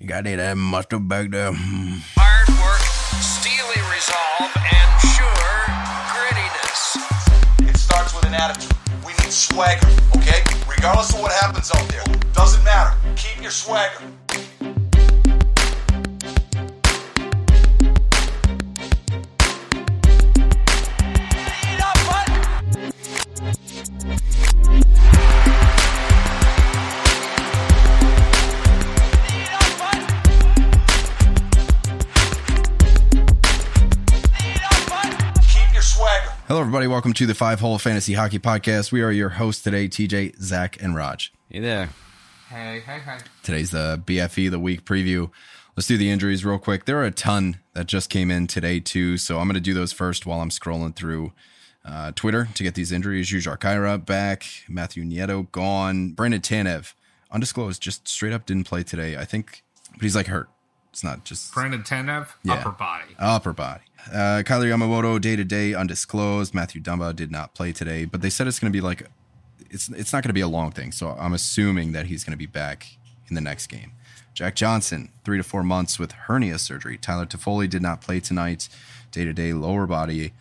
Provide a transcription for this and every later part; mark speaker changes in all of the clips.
Speaker 1: You got any of that mustard back there? Hmm.
Speaker 2: Hard work, steely resolve, and sure grittiness.
Speaker 3: It starts with an attitude. We need swagger, okay? Regardless of what happens out there, doesn't matter. Keep your swagger.
Speaker 1: Hello, everybody. Welcome to the Five Hole Fantasy Hockey Podcast. We are your hosts today, TJ, Zach, and Raj.
Speaker 4: Hey there.
Speaker 5: Hey, hey, hey.
Speaker 1: Today's the BFE, the week preview. Let's do the injuries real quick. There are a ton that just came in today, too. So I'm going to do those first while I'm scrolling through uh, Twitter to get these injuries. Yujar Kaira back, Matthew Nieto gone, Brandon Tanev, undisclosed, just straight up didn't play today. I think, but he's like hurt. It's not just
Speaker 5: Brandon Tanev,
Speaker 1: Yeah.
Speaker 5: upper body.
Speaker 1: upper body. Uh, Kailer Yamamoto day to day undisclosed. Mathew Dumba did not play today, but they said it's going to be like it's it's not going to be a long thing. So I'm assuming that he's going to be back in the next game. Jack Johnson three to four months with hernia surgery. Tyler Toffoli did not play tonight. Day to day lower body.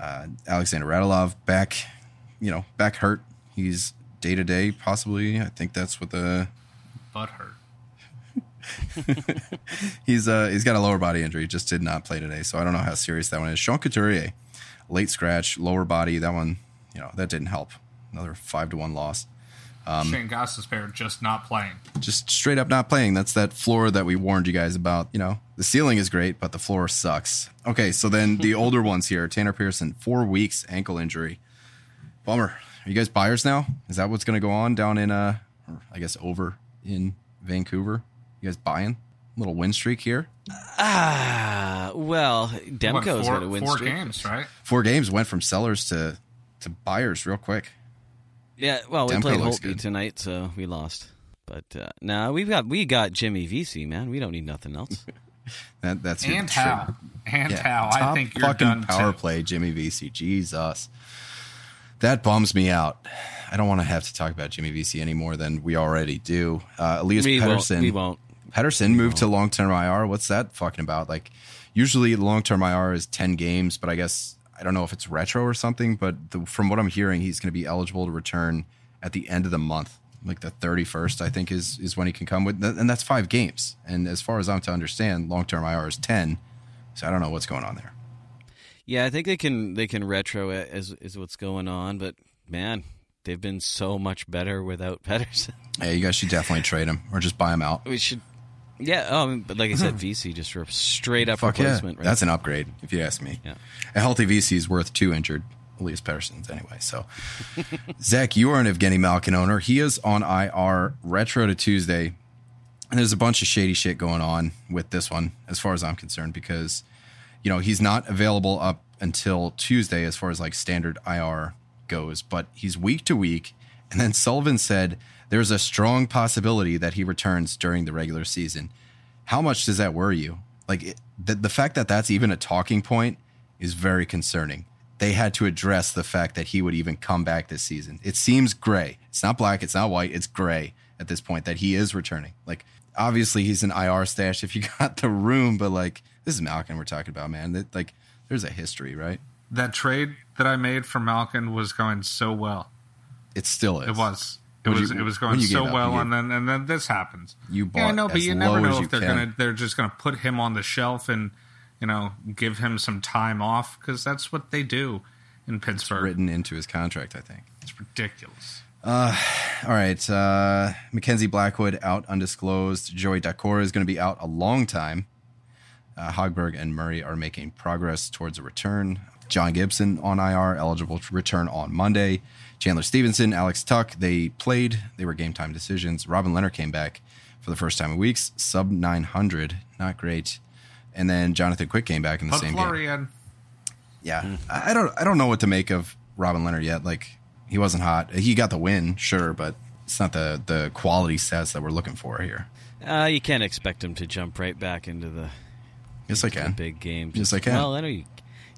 Speaker 1: Uh, Alexander Radulov back, you know, back hurt. He's day to day possibly. I think that's what the
Speaker 5: Butt hurt.
Speaker 1: He's uh he's got a lower body injury. Just did not play today, so I don't know how serious that one is. Sean Couturier, late scratch, lower body. That one, you know, that didn't help. Another five to one loss. Um,
Speaker 5: Shane Gostisbehere just not playing.
Speaker 1: Just straight up not playing. That's that floor that we warned you guys about. You know, the ceiling is great, but the floor sucks. Okay, so then the older ones here: Tanner Pearson, four weeks ankle injury. Bummer. Are you guys buyers now? Is that what's going to go on down in uh, I guess over in Vancouver? You guys buying? Little win streak here.
Speaker 4: Ah, well,
Speaker 5: What,
Speaker 4: Demko's
Speaker 5: four,
Speaker 4: got a win
Speaker 5: four
Speaker 4: streak.
Speaker 5: games, right?
Speaker 1: four games went from sellers to to buyers real quick.
Speaker 4: Yeah, well, we
Speaker 1: Demko
Speaker 4: played
Speaker 1: looks
Speaker 4: Holtby tonight, so we lost. But uh, no, we've got we got Jimmy Vesey, man. We don't need nothing else.
Speaker 1: That, that's your
Speaker 5: And
Speaker 1: trigger.
Speaker 5: how? And
Speaker 1: Yeah,
Speaker 5: how? I think you're
Speaker 1: fucking
Speaker 5: done
Speaker 1: power
Speaker 5: too.
Speaker 1: play, Jimmy Vesey. Jesus, that bums me out. I don't want to have to talk about Jimmy Vesey any more than we already do. Uh, Elias
Speaker 4: we won't.
Speaker 1: Pettersson.
Speaker 4: We won't.
Speaker 1: Pettersson moved to long term IR. What's that fucking about? Like, usually long term IR is 10 games, but I guess I don't know if it's retro or something. But the, from what I'm hearing, he's going to be eligible to return at the end of the month, like the 31st, I think is is when he can come with, and that's five games. And as far as I'm to understand, long term IR is 10. So I don't know what's going on there.
Speaker 4: Yeah, I think they can they can retro it as is what's going on. But man, they've been so much better without Pettersson.
Speaker 1: Yeah, you guys should definitely trade him or just buy him out.
Speaker 4: We should. Yeah, um, but like I said, Vesey just for straight up
Speaker 1: Fuck yeah,
Speaker 4: replacement. right?
Speaker 1: that's an upgrade if you ask me.
Speaker 4: Yeah.
Speaker 1: A healthy Vesey is worth two injured Elias Petterssons anyway. So, Zach, you are an Evgeny Malkin owner. He is on IR retro to Tuesday, and there's a bunch of shady shit going on with this one, as far as I'm concerned, because you know he's not available up until Tuesday as far as like standard IR goes, but he's week to week. And then Sullivan said there's a strong possibility that he returns during the regular season. How much does that worry you? Like it, the, the fact that that's even a talking point is very concerning. They had to address the fact that he would even come back this season. It seems gray. It's not black. It's not white. It's gray at this point that he is returning. Like obviously he's an IR stash if you got the room, but like this is Malkin we're talking about, man. That like there's a history, right?
Speaker 5: That trade that I made for Malkin was going so well.
Speaker 1: It still is.
Speaker 5: It was. It was.
Speaker 1: you-
Speaker 5: it was going so
Speaker 1: up?
Speaker 5: well, and then and then this happens.
Speaker 1: You
Speaker 5: Yeah,
Speaker 1: bought
Speaker 5: know, but
Speaker 1: as
Speaker 5: you never know if they're
Speaker 1: can.
Speaker 5: gonna. They're just gonna put him on the shelf and you know give him some time off because that's what they do in Pittsburgh.
Speaker 1: written into his contract, I think.
Speaker 5: It's ridiculous.
Speaker 1: All right. Uh, Mackenzie Blackwood out undisclosed. Joey Daccord is going to be out a long time. Uh, Hogberg and Murray are making progress towards a return. John Gibson on IR, eligible to return on Monday. Chandler Stephenson, Alex Tuch, they played. They were game time decisions. Robin Lehner came back for the first time in weeks, sub 900. Not great. And then Jonathan Quick came back in the
Speaker 5: Put
Speaker 1: same game. Yeah, I I don't I don't know what to make of Robin Lehner yet. Like he wasn't hot. He got the win, sure, but it's not the the quality stats that we're looking for here.
Speaker 4: Uh, you can't expect him to jump right back into the,
Speaker 1: Yes, I
Speaker 4: the
Speaker 1: can,
Speaker 4: big game.
Speaker 1: Yes, I can.
Speaker 4: Well, I know you,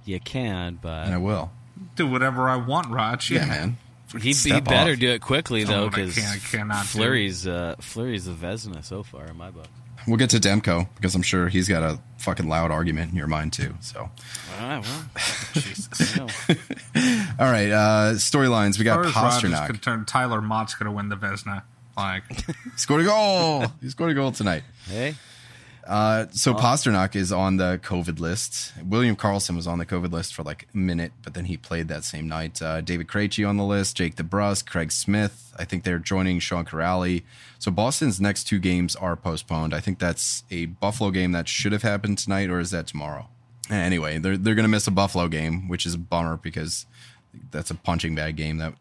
Speaker 4: you can, but
Speaker 1: and I will.
Speaker 5: Do whatever I want, Raj.
Speaker 1: Yeah, man.
Speaker 4: He'd be better
Speaker 1: off.
Speaker 4: do it quickly though,
Speaker 5: him what
Speaker 4: because
Speaker 5: can- I cannot do.
Speaker 4: Fleury's uh, Fleury's the Vezina so far in my book.
Speaker 1: We'll get to Demko because I'm sure he's got a fucking loud argument in your mind too. So,
Speaker 4: Ah, well, Jesus.
Speaker 1: All right, uh, storylines. We got
Speaker 5: As far as
Speaker 1: Pastrnak.
Speaker 5: concerned, Tyler Motte's going to win the Vezina. Like,
Speaker 1: He scored a goal. he scored a goal tonight.
Speaker 4: Hey,
Speaker 1: Uh, so Pastrnak is on the COVID list. William Karlsson was on the COVID list for like a minute, but then he played that same night. Uh, David Krejci on the list, Jake DeBrusk, Craig Smith. I think they're joining Sean Kuraly. So Boston's next two games are postponed. I think that's a Buffalo game that should have happened tonight, or is that tomorrow? Anyway, they're they're going to miss a Buffalo game, which is a bummer because that's a punching bag game that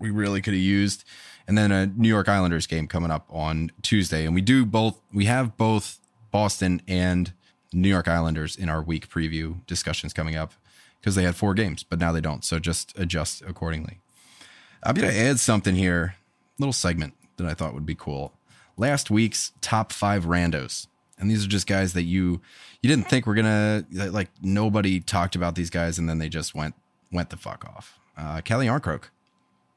Speaker 1: we really could have used. And then a New York Islanders game coming up on Tuesday. And we do both, we have both Boston and New York Islanders in our week preview discussions coming up because they had four games, but now they don't. So just adjust accordingly. I'm going to add something here, little segment that I thought would be cool. Last week's top five randos. And these are just guys that you you didn't think were gonna like nobody talked about these guys and then they just went went the fuck off. Uh Kelly Jarnkrok,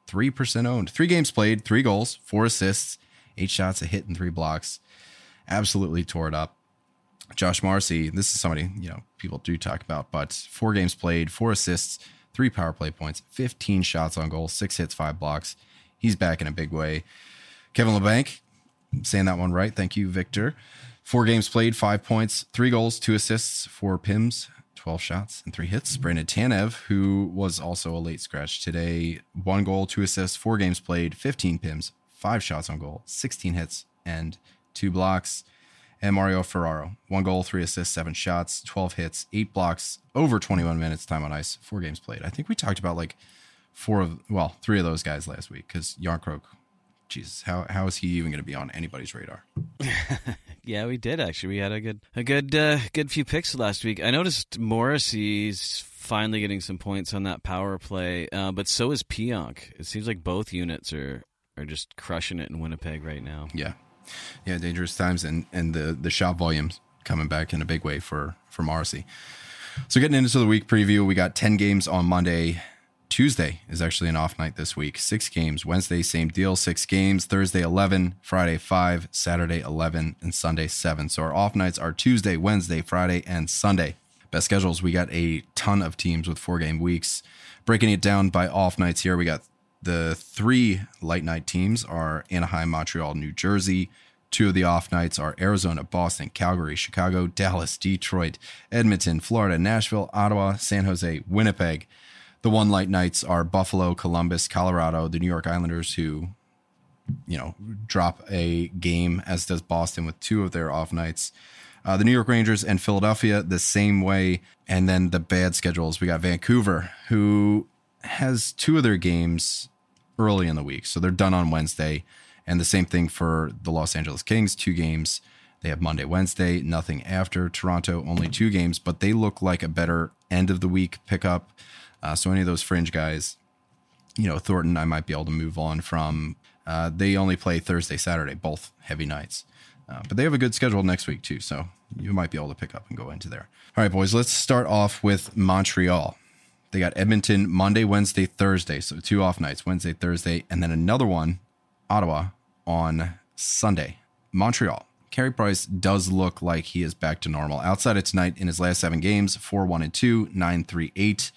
Speaker 1: three percent owned. Three games played, three goals, four assists, eight shots, a hit, and three blocks. Absolutely tore it up. Josh Marcy, this is somebody, you know, people do talk about, but four games played, four assists, three power play points, 15 shots on goal, six hits, five blocks. He's back in a big way. Kevin Labanc, saying that one right. Thank you, Victor. Four games played, five points, three goals, two assists, four PIMs, 12 shots, and three hits. Brandon Tanev, who was also a late scratch today, one goal, two assists, four games played, 15 PIMs, five shots on goal, 16 hits, and two blocks. And Mario Ferraro, one goal, three assists, seven shots, 12 hits, eight blocks, over 21 minutes time on ice, four games played. I think we talked about like four of, well, three of those guys last week because Jarnkrok, Jesus, how, how is he even going to be on anybody's radar?
Speaker 4: yeah, we did actually. We had a good, a good, uh, good few picks last week. I noticed Morrissey's finally getting some points on that power play, uh, but so is Pionk. It seems like both units are are just crushing it in Winnipeg right now.
Speaker 1: Yeah. Yeah, dangerous times and and the the shot volumes coming back in a big way for for Morrissey. So getting into the week preview, we got 10 games on Monday. Tuesday is actually an off night this week. 6 games. Wednesday same deal, 6 games. Thursday 11, Friday 5, Saturday 11 and Sunday 7. So our off nights are Tuesday, Wednesday, Friday and Sunday. Best schedules, we got a ton of teams with 4 game weeks. Breaking it down by off nights here, we got the three light night teams are Anaheim, Montreal, New Jersey. Two of the off nights are Arizona, Boston, Calgary, Chicago, Dallas, Detroit, Edmonton, Florida, Nashville, Ottawa, San Jose, Winnipeg. The one light nights are Buffalo, Columbus, Colorado, the New York Islanders, who, you know, drop a game, as does Boston with two of their off nights. Uh, the New York Rangers and Philadelphia the same way. And then the bad schedules, we got Vancouver, who has two of their games early in the week. So they're done on Wednesday. And the same thing for the Los Angeles Kings, two games. They have Monday, Wednesday, nothing after. Toronto, only two games, but they look like a better end of the week pickup. Uh, so any of those fringe guys, you know, Thornton, I might be able to move on from. Uh, they only play Thursday, Saturday, both heavy nights. Uh, but they have a good schedule next week, too. So you might be able to pick up and go into there. All right, boys, let's start off with Montreal. They got Edmonton Monday, Wednesday, Thursday. So two off nights, Wednesday, Thursday, and then another one, Ottawa, on Sunday. Montreal. Carey Price does look like he is back to normal. Outside of tonight, in his last seven games, 4 1 and 2, 9 3 8.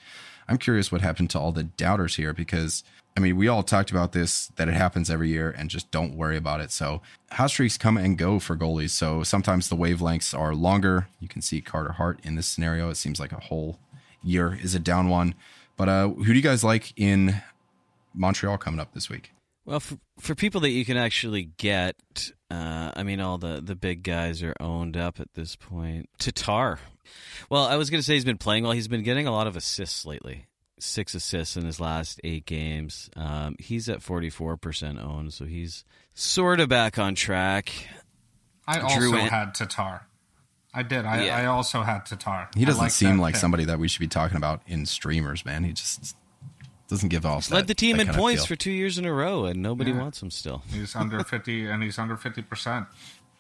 Speaker 1: I'm curious what happened to all the doubters here because, I mean, we all talked about this, that it happens every year and just don't worry about it. So, hot streaks come and go for goalies. So, sometimes the wavelengths are longer. You can see Carter Hart in this scenario. It seems like a whole year is a down one. But uh, who do you guys like in Montreal coming up this week?
Speaker 4: Well, for, for people that you can actually get, uh, I mean, all the, the big guys are owned up at this point. Tatar. Well, I was going to say he's been playing well. He's been getting a lot of assists lately. Six assists in his last eight games. Um, he's at 44% owned, so he's sort of back on track.
Speaker 5: I also
Speaker 4: Drew
Speaker 5: had Tatar. I did. I,
Speaker 4: Yeah.
Speaker 5: I also had Tatar.
Speaker 1: He doesn't
Speaker 5: like
Speaker 1: seem like
Speaker 5: pick.
Speaker 1: somebody that we should be talking about in streamers, man. He just doesn't give off.
Speaker 4: Led
Speaker 1: that-
Speaker 4: the team in points for two years in a row, and nobody
Speaker 5: Yeah.
Speaker 4: wants him still.
Speaker 5: He's under fifty, and he's under fifty percent.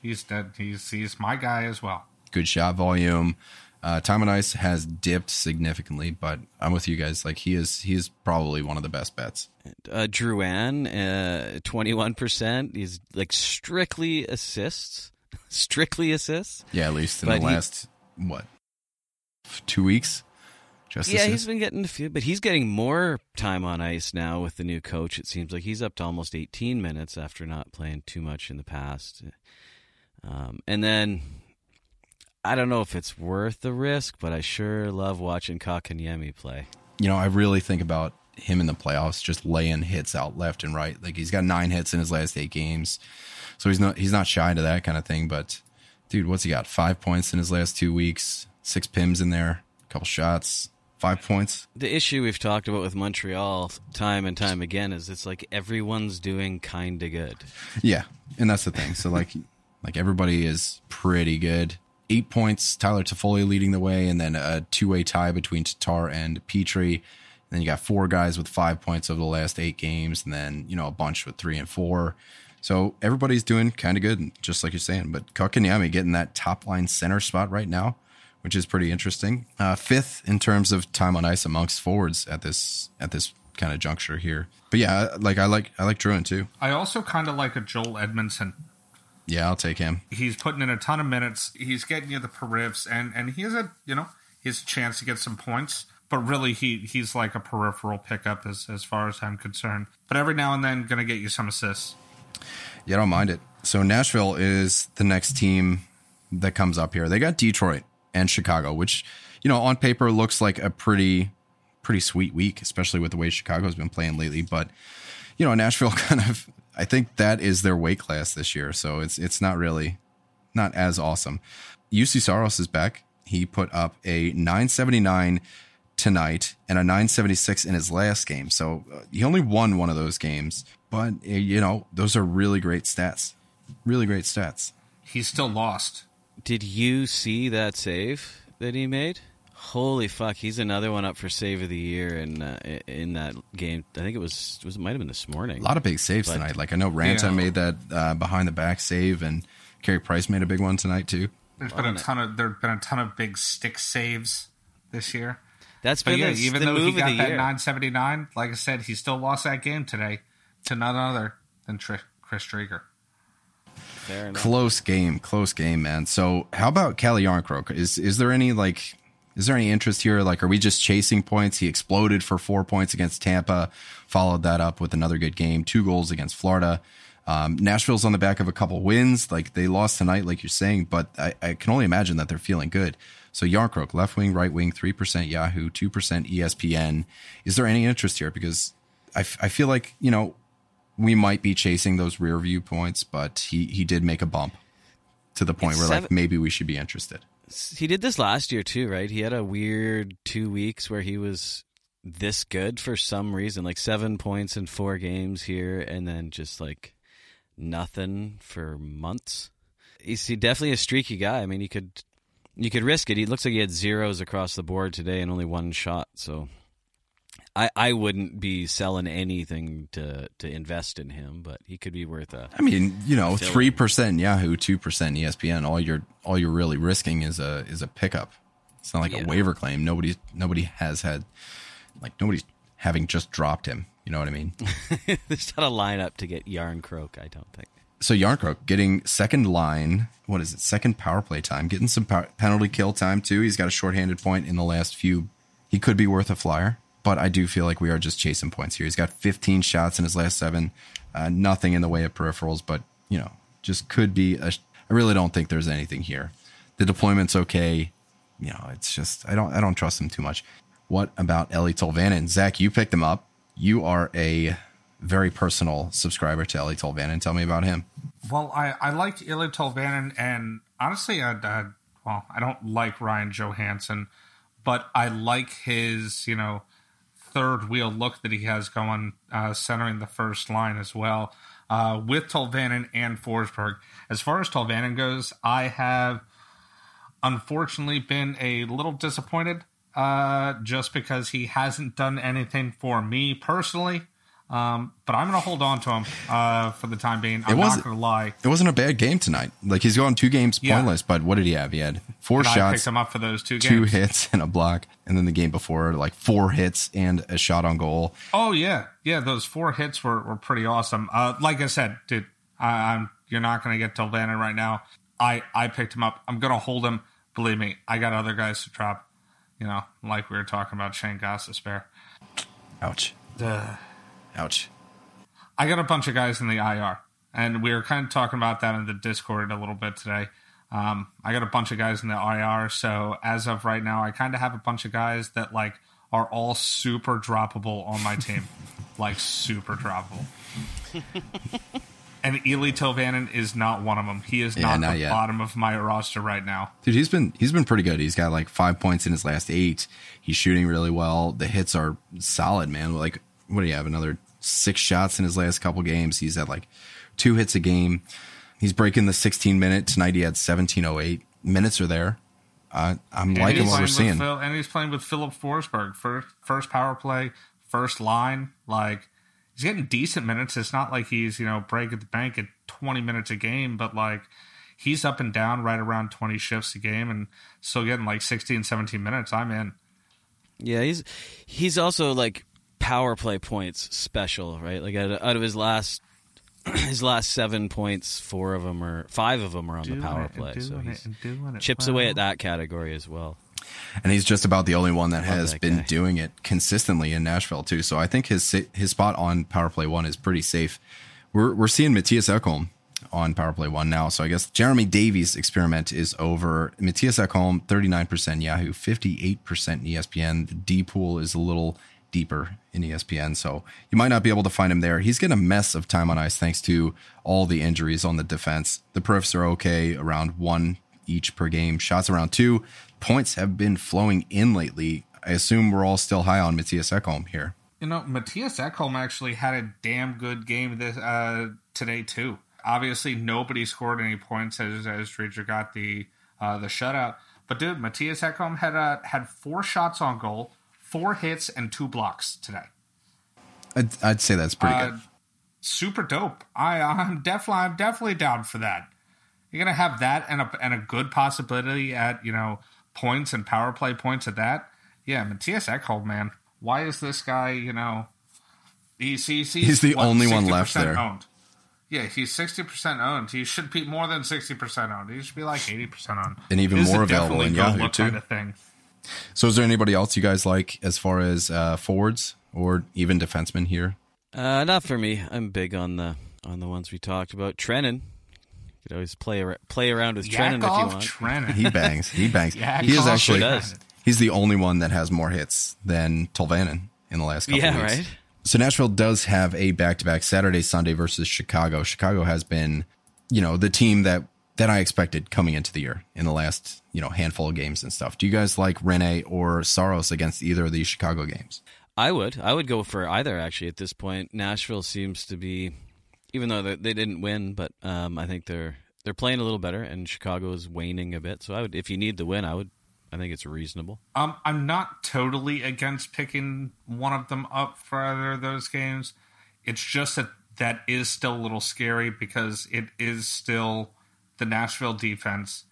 Speaker 5: He's dead. He's he's my guy as well.
Speaker 1: good shot volume. Uh, time on ice has dipped significantly, but I'm with you guys. Like he is, he is probably one of the best bets.
Speaker 4: Uh, Drouin, uh, 21%. He's like strictly assists. Strictly assists.
Speaker 1: Yeah, at least in
Speaker 4: But
Speaker 1: the
Speaker 4: he-
Speaker 1: last what two weeks. Just
Speaker 4: Yeah,
Speaker 1: assists?
Speaker 4: he's been getting a few, but he's getting more time on ice now with the new coach. It seems like he's up to almost 18 minutes after not playing too much in the past. Um, and then I don't know if it's worth the risk, but I sure love watching Kotkaniemi play.
Speaker 1: you know, I really think about him in the playoffs, just laying hits out left and right. Like he's got nine hits in his last eight games, so he's not he's not shy to that kind of thing. But dude, what's he got? Five points in his last two weeks, six pims in there, a couple shots, five points.
Speaker 4: The issue we've talked about with Montreal time and time again is it's like everyone's doing kind of good.
Speaker 1: Yeah, and that's the thing. So like, like everybody is pretty good. Eight points. Tyler Toffoli leading the way, and then a two-way tie between Tatar and Petry. And then you got four guys with five points over the last eight games, and then you know a bunch with three and four. So everybody's doing kind of good, just like you're saying. But Kotkaniemi getting that top line center spot right now, which is pretty interesting. Uh, fifth in terms of time on ice amongst forwards at this at this kind of juncture here. But yeah, like I like I like Drouin too.
Speaker 5: I also kind of like a Joel Edmundson.
Speaker 1: Yeah, I'll take him.
Speaker 5: He's putting in a ton of minutes. He's getting you the periffs, and and he has a you know he has a chance to get some points. But really, he he's like a peripheral pickup as as far as I'm concerned. But every now and then, going to get you some assists.
Speaker 1: Yeah, I don't mind it. So Nashville is the next team that comes up here. They got Detroit and Chicago, which you know on paper looks like a pretty pretty sweet week, especially with the way Chicago's been playing lately. But you know Nashville kind of I think that is their weight class this year, so it's it's not really not as awesome. Juuse Saros is back. He put up a 979 tonight and a 976 in his last game. So uh, he only won one of those games, but uh, you know, those are really great stats. Really great stats.
Speaker 5: He's still lost.
Speaker 4: Did you see that save that he made? Holy fuck! He's another one up for save of the year in uh, in that game. I think it was was it might have been this morning.
Speaker 1: A lot of big saves
Speaker 4: But-
Speaker 1: tonight. Like I know Raanta
Speaker 5: Yeah.
Speaker 1: made that uh, behind the back save and Carey Price made a big one tonight too.
Speaker 5: There's been a ton of there's been a ton of big stick saves this year.
Speaker 4: That's
Speaker 5: But
Speaker 4: been
Speaker 5: yeah,
Speaker 4: the,
Speaker 5: even
Speaker 4: the
Speaker 5: though he
Speaker 4: move of
Speaker 5: got that
Speaker 4: year.
Speaker 5: 979, like I said, he still lost that game today to none other than Tri- Chris
Speaker 4: Driedger.
Speaker 1: Close game, close game, man. So how about Kelly Jarnkrok? Is is there any like is there any interest here? Like, are we just chasing points? He exploded for four points against Tampa, followed that up with another good game, two goals against Florida. Um, Nashville's on the back of a couple wins. Like they lost tonight, like you're saying, but I, I can only imagine that they're feeling good. So Jarnkrok, left wing, right wing, three percent Yahoo, two percent E ESPN. Is there any interest here? Because I, f- I feel like you know we might be chasing those rear view points, but he he did make a bump to the point
Speaker 4: It's
Speaker 1: where like maybe we should be interested.
Speaker 4: He did this last year too, right? He had a weird two weeks where he was this good for some reason, like seven points in four games here, and then just like nothing for months. He's he definitely a streaky guy. I mean, you could you could risk it. He looks like he had zeros across the board today and only one shot. So I I wouldn't be selling anything to to invest in him, but he could be worth a
Speaker 1: I mean, you know, three percent Yahoo, two percent ESPN. All you're all you're really risking is a is a pickup. It's not like
Speaker 4: Yeah.
Speaker 1: a waiver claim. Nobody nobody has had like nobody's having just dropped him. You know what I mean?
Speaker 4: There's not a lineup to get Jarnkrok, I don't think.
Speaker 1: so Jarnkrok getting second line, what is it? Second power play time, getting some power, penalty kill time too. He's got a shorthanded point in the last few. He could be worth a flyer, but I do feel like we are just chasing points here. He's got 15 shots in his last seven, uh, nothing in the way of peripherals, but you know, just could be. A, I really don't think there's anything here. The deployment's okay. You know, it's just I don't I don't trust him too much. What about Eeli Tolvanen? Zach, you picked him up. You are a very personal subscriber to Eeli Tolvanen. Tell me about him.
Speaker 5: Well, I, I like Ilya Tolvanen, and honestly, I, I, well, I don't like Ryan Johansen, but I like his, you know, third wheel look that he has going, uh, centering the first line as well, uh, with Tolvanen and Forsberg. As far as Tolvanen goes, I have unfortunately been a little disappointed uh, just because he hasn't done anything for me personally. Um, but I'm going to hold on to him uh, for the time being. I'm not going to lie.
Speaker 1: It wasn't a bad game tonight. Like he's gone two games
Speaker 5: Yeah.
Speaker 1: pointless, but what did he have? He had four
Speaker 5: And I
Speaker 1: shots,
Speaker 5: picked him up for those two
Speaker 1: two
Speaker 5: games.
Speaker 1: hits, and a block. And then the game before, like four hits and a shot on goal.
Speaker 5: Oh yeah, yeah. Those four hits were, were pretty awesome. Uh, like I said, dude, I, I'm you're not going to get Tolvanen right now. I I picked him up. I'm gonna hold him. Believe me, I got other guys to drop. You know, like we were talking about Shane Gostisbehere.
Speaker 1: Ouch. Ouch.
Speaker 5: I got a bunch of guys in the IR, and we were kind of talking about that in the Discord a little bit today. Um, I got a bunch of guys in the IR, so as of right now, I kind of have a bunch of guys that like are all super droppable on my team, like super droppable. and Eeli Tolvanen is not one of them. He is
Speaker 1: Yeah,
Speaker 5: not,
Speaker 1: not
Speaker 5: the
Speaker 1: yet.
Speaker 5: bottom of my roster right now.
Speaker 1: Dude, he's been he's been pretty good. He's got like five points in his last eight. He's shooting really well. The hits are solid, man. Like, what do you have? Another six shots in his last couple games. He's at like two hits a game. He's breaking the 16 minute tonight. He had 1708 minutes are there. Uh, I'm
Speaker 5: And
Speaker 1: liking what we're seeing.
Speaker 5: Phil, and he's playing with Philip Forsberg first first power play, first line. Like he's getting decent minutes. It's not like he's you know breaking the bank at twenty minutes a game, but like he's up and down right around twenty shifts a game, and still getting like 16, 17 minutes. I'm in.
Speaker 4: Yeah, he's he's also like power play points special, right? Like out of, his last his last seven points, four of them are five of them are on the power play. So he chips away at that category as well.
Speaker 1: and he's just about the only one that has
Speaker 4: that
Speaker 1: been
Speaker 4: guy.
Speaker 1: doing it consistently in Nashville too. So I think his his spot on power play one is pretty safe. We're we're seeing Matthias Ekholm on power play one now. So I guess Jeremy Davies' experiment is over. Matthias Ekholm, thirty nine percent Yahoo, fifty eight percent ESPN. The D pool is a little deeper in ESPN, so you might not be able to find him there. He's getting a mess of time on ice thanks to all the injuries on the defense. The perfs are okay, around one each per game. Shots around two. Points have been flowing in lately. I assume we're all still high on Matthias Ekholm here.
Speaker 5: You know, Matthias Ekholm actually had a damn good game this uh, today too. Obviously, nobody scored any points as as Driedger got the uh, the shutout. But dude, Matthias Ekholm had uh, had four shots on goal, four hits, and two blocks today.
Speaker 1: I'd, I'd say that's pretty
Speaker 5: Uh,
Speaker 1: good.
Speaker 5: super dope. I I'm definitely I'm definitely down for that. You're gonna have that and a and a good possibility at you know points and power play points at that. Yeah, Matthias Ekholm, man. Why is this guy? You know, he's he's,
Speaker 1: He's the only one left
Speaker 5: 60%
Speaker 1: there.
Speaker 5: Owned. Yeah, he's sixty percent owned. He should be more than sixty percent owned. He should be like eighty percent owned.
Speaker 1: And even more available in Yahoo, too.
Speaker 5: Kind of thing.
Speaker 1: So, is there anybody else you guys like as far as uh, forwards or even defensemen here?
Speaker 4: Uh, not for me. I'm big on the on the ones we talked about. Trenin. You could always play ar- play around with Trenin if you want.
Speaker 5: Trenin.
Speaker 1: He bangs. He bangs.
Speaker 5: Yeah,
Speaker 1: he is
Speaker 5: Yakov
Speaker 1: actually.
Speaker 4: does.
Speaker 1: He's the only one that has more hits than Tolvanen in the last couple
Speaker 4: Yeah,
Speaker 1: weeks.
Speaker 4: right.
Speaker 1: So Nashville does have a back-to-back Saturday Sunday versus Chicago. Chicago has been, you know, the team that that I expected coming into the year in the last, you know, handful of games and stuff. Do you guys like Rinne or Saros against either of these Chicago games?
Speaker 4: I would. I would go for either actually at this point. Nashville seems to be, even though they, they didn't win, but um, I think they're they're playing a little better, and Chicago is waning a bit. So I would, if you need the win, I would. I think it's reasonable.
Speaker 5: Um, I'm not totally against picking one of them up for either of those games. It's just that that is still a little scary because it is still the Nashville defense.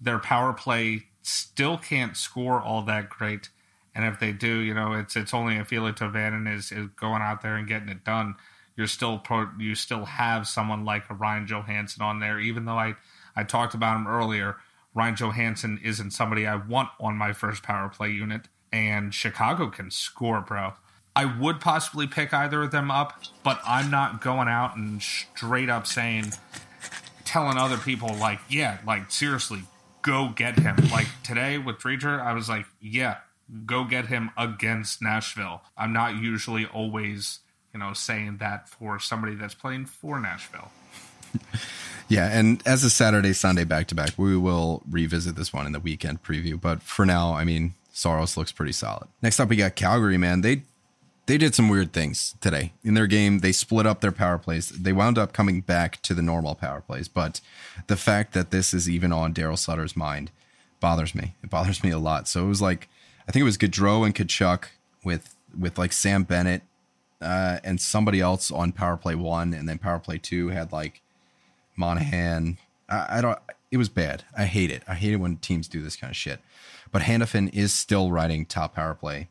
Speaker 5: Their power play still can't score all that great, and if they do, you know, it's it's only if Eeli Tolvanen is, is going out there and getting it done. You're still pro, you still have someone like a Ryan Johansen on there, even though I I talked about him earlier. Ryan Johansen isn't somebody I want on my first power play unit, and Chicago can score, bro. I would possibly pick either of them up, but I'm not going out and straight up saying, telling other people, like, yeah, like, seriously, go get him. Like, today with Driedger, I was like, yeah, go get him against Nashville. I'm not usually always, you know, saying that for somebody that's playing for Nashville.
Speaker 1: Yeah, and as a Saturday Sunday back to back, we will revisit this one in the weekend preview. But for now, I mean, Saros looks pretty solid. Next up, we got Calgary. Man, they they did some weird things today in their game. They split up their power plays. They wound up coming back to the normal power plays, but the fact that this is even on Daryl Sutter's mind bothers me. It bothers me a lot. So it was like I think it was Gaudreau and Tkachuk with with like Sam Bennett uh, and somebody else on power play one, and then power play two had like Monahan. I, I don't. It was bad. I hate it. I hate it when teams do this kind of shit. But Hanifin is still riding top power play,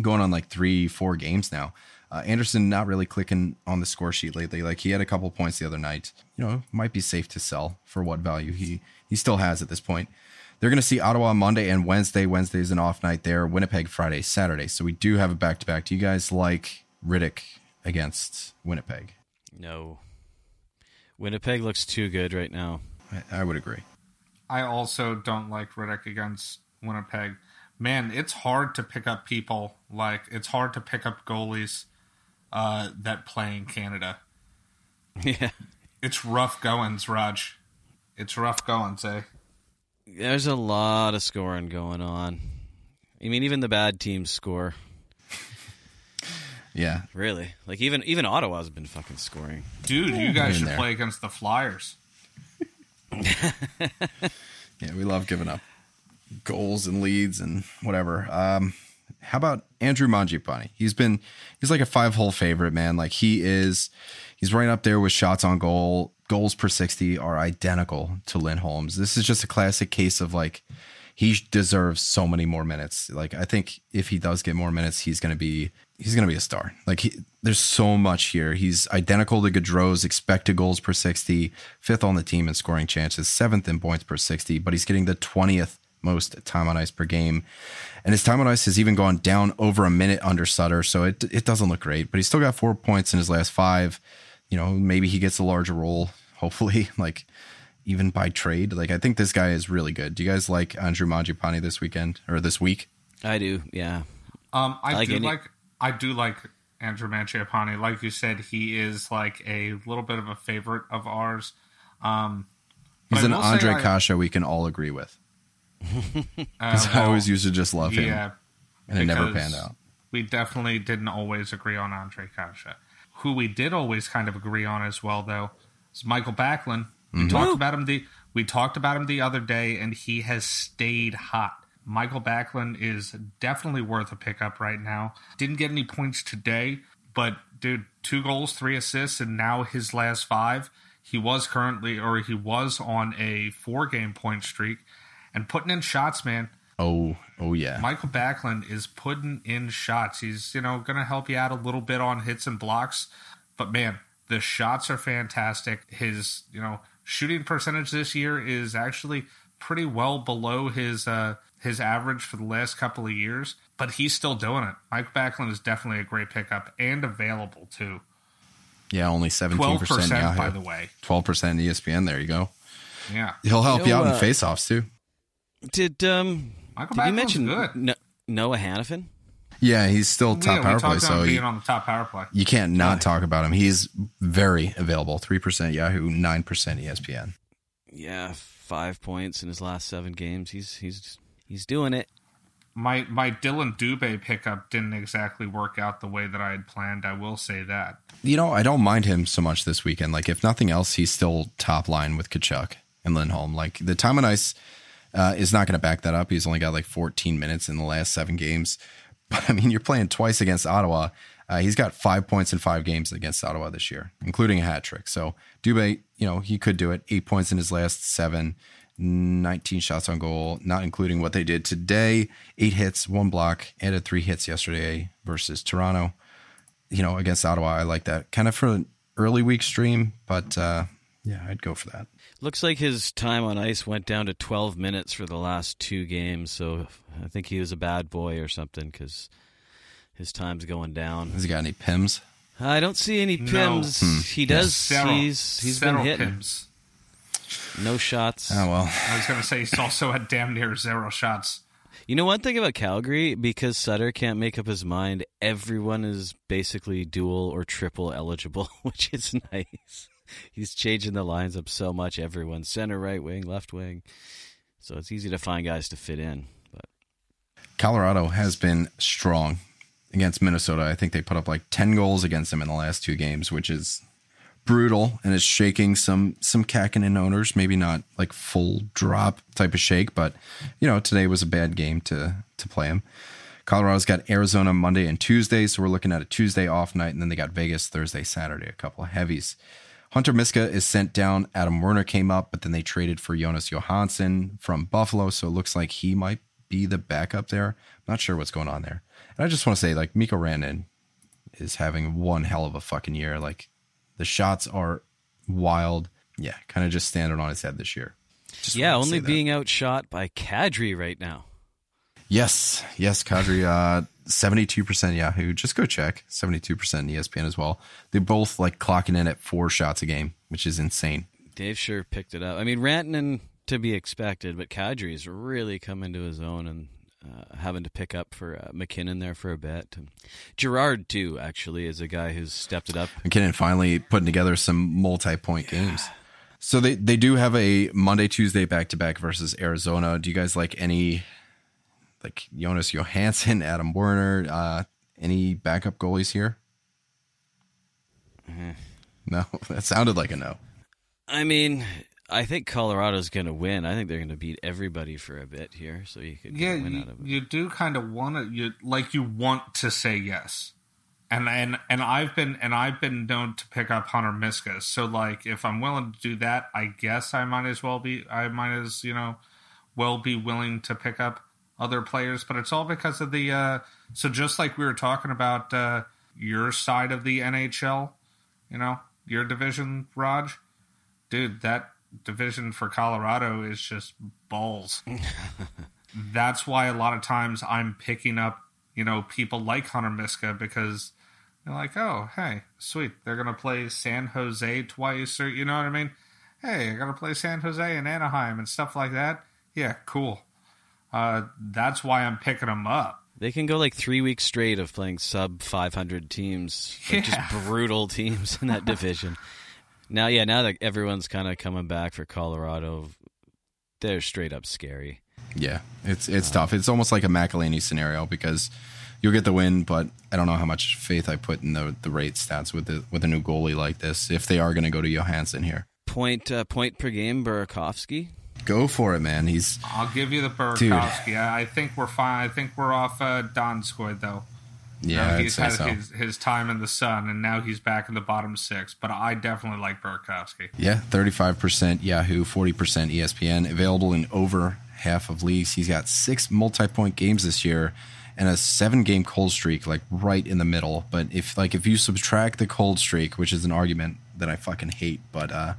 Speaker 1: going on like three, four games now. Uh, Anderson not really clicking on the score sheet lately. Like he had a couple points the other night. You know, might be safe to sell for what value he he still has at this point. They're going to see Ottawa Monday and Wednesday. Wednesday is an off night there. Winnipeg Friday, Saturday. So we do have a back to back. Do you guys like Rittich against Winnipeg?
Speaker 4: No. Winnipeg looks too good right now.
Speaker 1: I, I would agree.
Speaker 5: I also don't like Rittich against Winnipeg. Man, it's hard to pick up people like it's hard to pick up goalies uh, that play in Canada.
Speaker 4: Yeah.
Speaker 5: It's rough goings, Raj. It's rough goings, eh?
Speaker 4: There's a lot of scoring going on. I mean, even the bad teams score.
Speaker 1: Yeah.
Speaker 4: Really, like even even Ottawa's been fucking scoring.
Speaker 5: Dude, you guys should
Speaker 1: there.
Speaker 5: play against the Flyers.
Speaker 1: Yeah, we love giving up goals and leads and whatever. Um, how about Andrew Mangiapane? He's been he's like a five hole favorite, man. Like he is he's right up there with shots on goal. Goals per 60 are identical to Lindholm's. This is just a classic case of like he deserves so many more minutes. Like I think if he does get more minutes, he's to be he's to be a star. Like he, there's so much here. He's identical to Gaudreau's expected goals per 60, fifth on the team in scoring chances, seventh in points per 60, but he's getting the 20th most time on ice per game. And his time on ice has even gone down over a minute under Sutter, so it it doesn't look great, but he's still got 4 points in his last 5. You know, maybe he gets a larger role, hopefully, like even by trade. Like I think this guy is really good. Do you guys like Andrew Mangiapane this weekend or this week?
Speaker 4: I do, yeah.
Speaker 5: Um, I,
Speaker 4: I like
Speaker 5: do
Speaker 4: any-
Speaker 5: like I do like Andrew Mangiapane. Like you said, he is like a little bit of a favorite of ours. Um,
Speaker 1: He's an Andre
Speaker 5: I-
Speaker 1: Kasha we can all agree with.
Speaker 5: Uh,
Speaker 1: 'Cause I
Speaker 5: well,
Speaker 1: always used to just love him,
Speaker 5: yeah,
Speaker 1: and it never panned out.
Speaker 5: We definitely didn't always agree on Andre Kasha. Who we did always kind of agree on as well, though, is Michael Backlund. We
Speaker 1: Mm-hmm.
Speaker 5: talked about him the we talked about him the other day, and he has stayed hot. Michael Backlund is definitely worth a pickup right now. Didn't get any points today, but dude, two goals, three assists, and now his last five. He was currently, or he was on a four game point streak, and putting in shots, man.
Speaker 1: Oh, oh yeah.
Speaker 5: Michael Backlund is putting in shots. He's, you know, going to help you out a little bit on hits and blocks. But man, the shots are fantastic. His, you know, shooting percentage this year is actually pretty well below his uh his average for the last couple of years, but he's still doing it. Mike Backlund is definitely a great pickup and available too.
Speaker 1: yeah, only seventeen percent.
Speaker 5: percent, by the way.
Speaker 1: twelve percent ESPN. There you go.
Speaker 5: Yeah,
Speaker 1: He'll help
Speaker 4: You
Speaker 1: you
Speaker 4: know,
Speaker 1: out in
Speaker 4: uh,
Speaker 1: faceoffs too.
Speaker 4: Did um
Speaker 5: Michael
Speaker 4: did you mention
Speaker 5: good.
Speaker 4: No- Noah Hanifin?
Speaker 1: Yeah, he's still top
Speaker 5: we
Speaker 1: power play, so
Speaker 5: being
Speaker 1: you,
Speaker 5: on the top power play.
Speaker 1: you can't not talk about him. He's very available. Three percent Yahoo, nine percent ESPN.
Speaker 4: Yeah, five points in his last seven games. He's he's he's doing it.
Speaker 5: My my Dillon Dubé pickup didn't exactly work out the way that I had planned. I will say that.
Speaker 1: You know, I don't mind him so much this weekend. Like, if nothing else, he's still top line with Tkachuk and Lindholm. Like, the time and ice uh, is not going to back that up. He's only got like 14 minutes in the last seven games. But I mean, you're playing twice against Ottawa. Uh, he's got five points in five games against Ottawa this year, including a hat trick. So Dubé, you know, he could do it. Eight points in his last seven, 19 shots on goal, not including what they did today. Eight hits, one block, added three hits yesterday versus Toronto you know, against Ottawa. I like that kind of for an early week stream, but uh, yeah, I'd go for that.
Speaker 4: Looks like his time on ice went down to 12 minutes for the last two games. So I think he was a bad boy or something because his time's going down.
Speaker 1: Has he got any pims?
Speaker 4: I don't see any
Speaker 5: No.
Speaker 4: pims.
Speaker 1: Hmm.
Speaker 4: He does.
Speaker 5: Several,
Speaker 4: he's he's been
Speaker 5: several
Speaker 4: hitting.
Speaker 5: Pims.
Speaker 4: No shots.
Speaker 1: Oh well,
Speaker 5: I was going to say he's also had damn near zero shots.
Speaker 4: You know one thing about Calgary because Sutter can't make up his mind. Everyone is basically dual or triple eligible, which is nice. He's changing the lines up so much. Everyone center, right wing, left wing, so it's easy to find guys to fit in. But
Speaker 1: Colorado has been strong against Minnesota. I think they put up like 10 goals against them in the last two games, which is brutal and it's shaking some some Kahkonen owners. Maybe not like full drop type of shake, but you know today was a bad game to to play them. Colorado's got Arizona Monday and Tuesday, so we're looking at a Tuesday off night, and then they got Vegas Thursday, Saturday, a couple of heavies. Hunter Miska is sent down. Adam Werner came up, but then they traded for Jonas Johansson from Buffalo, so it looks like he might be the backup there. I'm not sure what's going on there. And I just want to say, like Mikko Rantanen is having one hell of a fucking year. Like the shots are wild. Yeah, kind of just standing on his head this year. Just
Speaker 4: yeah, only being outshot by Kadri right now.
Speaker 1: Yes, yes, Kadri, uh, 72% Yahoo. Just go check. 72% ESPN as well. They're both like clocking in at four shots a game, which is insane.
Speaker 4: Dave sure picked it up. I mean, Rantanen to be expected, but Kadri's really come into his own and uh, having to pick up for uh, MacKinnon there for a bit. And Girard too, actually, is a guy who's stepped it up.
Speaker 1: MacKinnon finally putting together some multi-point games. So they, they do have a Monday, Tuesday back-to-back versus Arizona. Do you guys like any, like Jonas Johansson, Adam Werner, uh, any backup goalies here? No, that sounded like a no.
Speaker 4: I mean, I think Colorado's going to win. I think they're going to beat everybody for a bit here, so you could
Speaker 5: Yeah,
Speaker 4: get win
Speaker 5: you,
Speaker 4: out of it.
Speaker 5: you do kind of want to you like you want to say yes. And and and I've been and I've been known to pick up Hunter Miska. So like if I'm willing to do that, I guess I might as well be I might as, you know, well be willing to pick up other players, but it's all because of the uh so just like we were talking about uh your side of the NHL, you know, your division, Raj, dude, that division for Colorado is just balls. That's why a lot of times I'm picking up, you know, people like Hunter Miska because they're like, oh, hey, sweet, they're gonna play San Jose twice, or you know what I mean? Hey, I gotta play San Jose and Anaheim and stuff like that. Yeah, cool. Uh, that's why I'm picking them up.
Speaker 4: They can go like three weeks straight of playing sub 500 teams, like
Speaker 5: Yeah.
Speaker 4: just brutal teams in that division. Now, yeah, now that everyone's kind of coming back for Colorado, they're straight up scary.
Speaker 1: Yeah, it's it's tough. It's almost like a McElhinney scenario because you'll get the win, but I don't know how much faith I put in the the rate stats with the with a new goalie like this. If they are going to go to Johansson here,
Speaker 4: Point uh, point per game, Burakovsky.
Speaker 1: Go for it, man. He's
Speaker 5: I'll give you the Burakovsky. I, I think we're fine. I think we're off uh, Donskoy though.
Speaker 1: Yeah,
Speaker 5: he's had
Speaker 1: so.
Speaker 5: his, his time in the sun, and now he's back in the bottom six. But I definitely like Burakovsky.
Speaker 1: Yeah, thirty five percent Yahoo, forty percent ESPN. Available in over half of leagues. He's got six multi point games this year. And a seven game cold streak, like right in the middle. But if like if you subtract the cold streak, which is an argument that I fucking hate, but uh,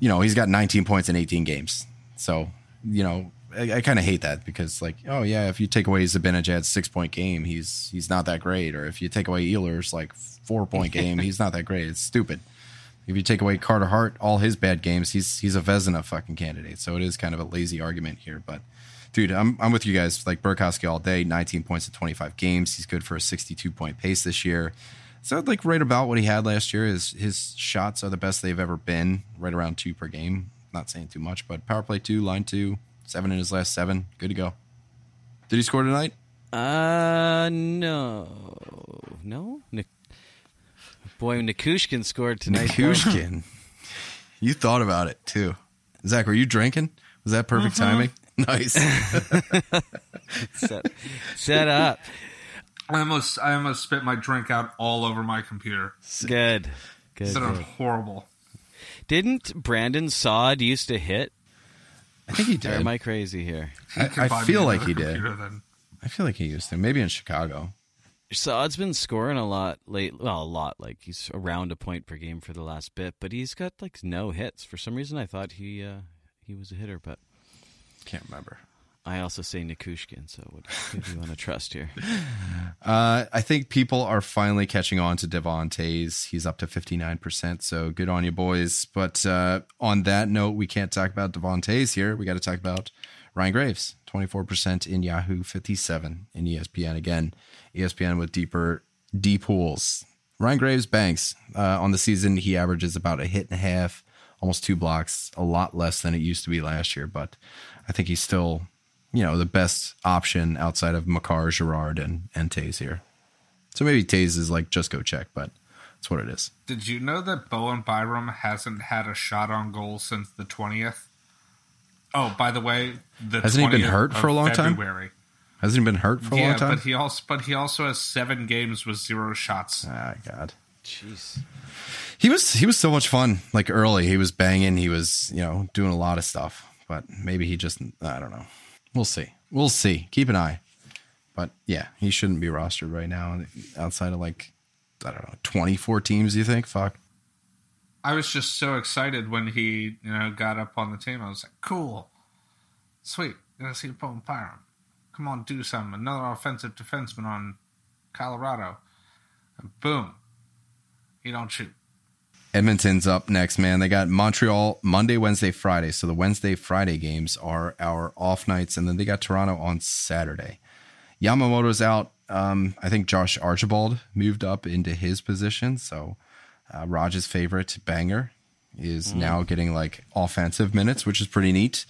Speaker 1: you know, he's got 19 points in 18 games. So, you know, I, I kind of hate that because, like, oh yeah, if you take away Zibanejad's six point game, he's he's not that great. Or if you take away Ehlers like four point game, he's not that great. It's stupid. If you take away Carter Hart, all his bad games, he's he's a Vezina fucking candidate. So it is kind of a lazy argument here, but. Dude, I'm I'm with you guys. Like Burakovsky all day, 19 points in 25 games. He's good for a 62 point pace this year. So like right about what he had last year. is his shots are the best they've ever been, right around two per game. Not saying too much, but power play two, line two, seven in his last seven. Good to go. Did he score tonight?
Speaker 4: Uh, no, no. Nik- Boy, Nichushkin scored tonight.
Speaker 1: Nichushkin. you thought about it too. Zach, were you drinking? Was that perfect timing? Nice.
Speaker 4: set, set up.
Speaker 5: I almost I almost spit my drink out all over my computer.
Speaker 4: Good. Good.
Speaker 5: Instead of horrible.
Speaker 4: Didn't Brandon Saad used to hit?
Speaker 1: I think he
Speaker 4: Or
Speaker 1: did.
Speaker 4: am I crazy here?
Speaker 5: He
Speaker 1: I- I feel like he did.
Speaker 5: Then.
Speaker 1: I feel like he used to. Maybe in Chicago.
Speaker 4: Saad's been scoring a lot late. Well, a lot. Like he's around a point per game for the last bit, but he's got like no hits. For some reason, I thought he uh, he was a hitter, but
Speaker 1: Can't remember.
Speaker 4: I also say Nichushkin. So what do you want to trust here?
Speaker 1: Uh, I think people are finally catching on to Devon Toews. He's up to 59%, so good on you, boys. But uh, on that note, we can't talk about Devon Toews here. We got to talk about Ryan Graves, 24% in Yahoo, 57 in ESPN. Again, ESPN with deeper D pools. Ryan Graves banks uh, on the season. He averages about a hit and a half, almost two blocks, a lot less than it used to be last year. But I think he's still, you know, the best option outside of Makar, Girard, and and Toews here. So maybe Toews is like just go check, but that's what it is.
Speaker 5: Did you know that Bowen Byram hasn't had a shot on goal since the twentieth? Oh, by the way, the
Speaker 1: Hasn't he been hurt for a long time?
Speaker 5: February.
Speaker 1: Hasn't he been hurt for a
Speaker 5: yeah,
Speaker 1: long time?
Speaker 5: Yeah, but he also but he also has seven games with zero shots.
Speaker 1: ah, God.
Speaker 4: Jeez.
Speaker 1: He was he was so much fun. Like early, he was banging. He was you know doing a lot of stuff. But maybe he just I don't know. We'll see. We'll see. Keep an eye. But yeah, he shouldn't be rostered right now outside of like I don't know, 24 teams, you think? Fuck.
Speaker 5: I was just so excited when he, you know, got up on the team. I was like, cool, sweet. Gonna see Paul Pyron. Come on, do something. Another offensive defenseman on Colorado. And boom, he don't shoot.
Speaker 1: Edmonton's up next, man. They got Montreal Monday, Wednesday, Friday. So the Wednesday, Friday games are our off nights, and then they got Toronto on Saturday. Yamamoto's out. Um, I think Josh Archibald moved up into his position. So uh, Raj's favorite banger is now getting like offensive minutes, which is pretty neat.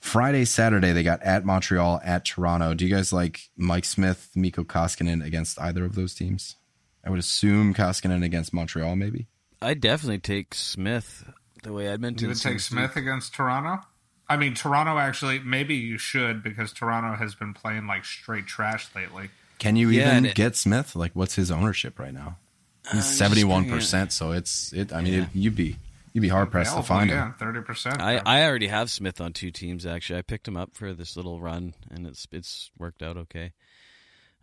Speaker 1: Friday, Saturday, they got at Montreal, at Toronto. Do you guys like Mike Smith, Mikko Koskinen against either of those teams? I would assume Koskinen against Montreal, maybe.
Speaker 4: I'd definitely take Smith the way Edmonton.
Speaker 5: You would take
Speaker 4: seems to-
Speaker 5: Smith against Toronto? I mean, Toronto actually, maybe you should because Toronto has been playing like straight trash lately.
Speaker 1: Can you
Speaker 4: Yeah,
Speaker 1: even
Speaker 4: it-
Speaker 1: get Smith? Like, what's his ownership right now? He's
Speaker 4: Uh,
Speaker 1: seventy one percent. So it's it. I mean,
Speaker 4: Yeah.
Speaker 1: it, you'd be you'd be hard pressed to find
Speaker 5: yeah,
Speaker 1: him.
Speaker 5: thirty percent.
Speaker 4: I, I already have Smith on two teams. Actually, I picked him up for this little run, and it's it's worked out okay.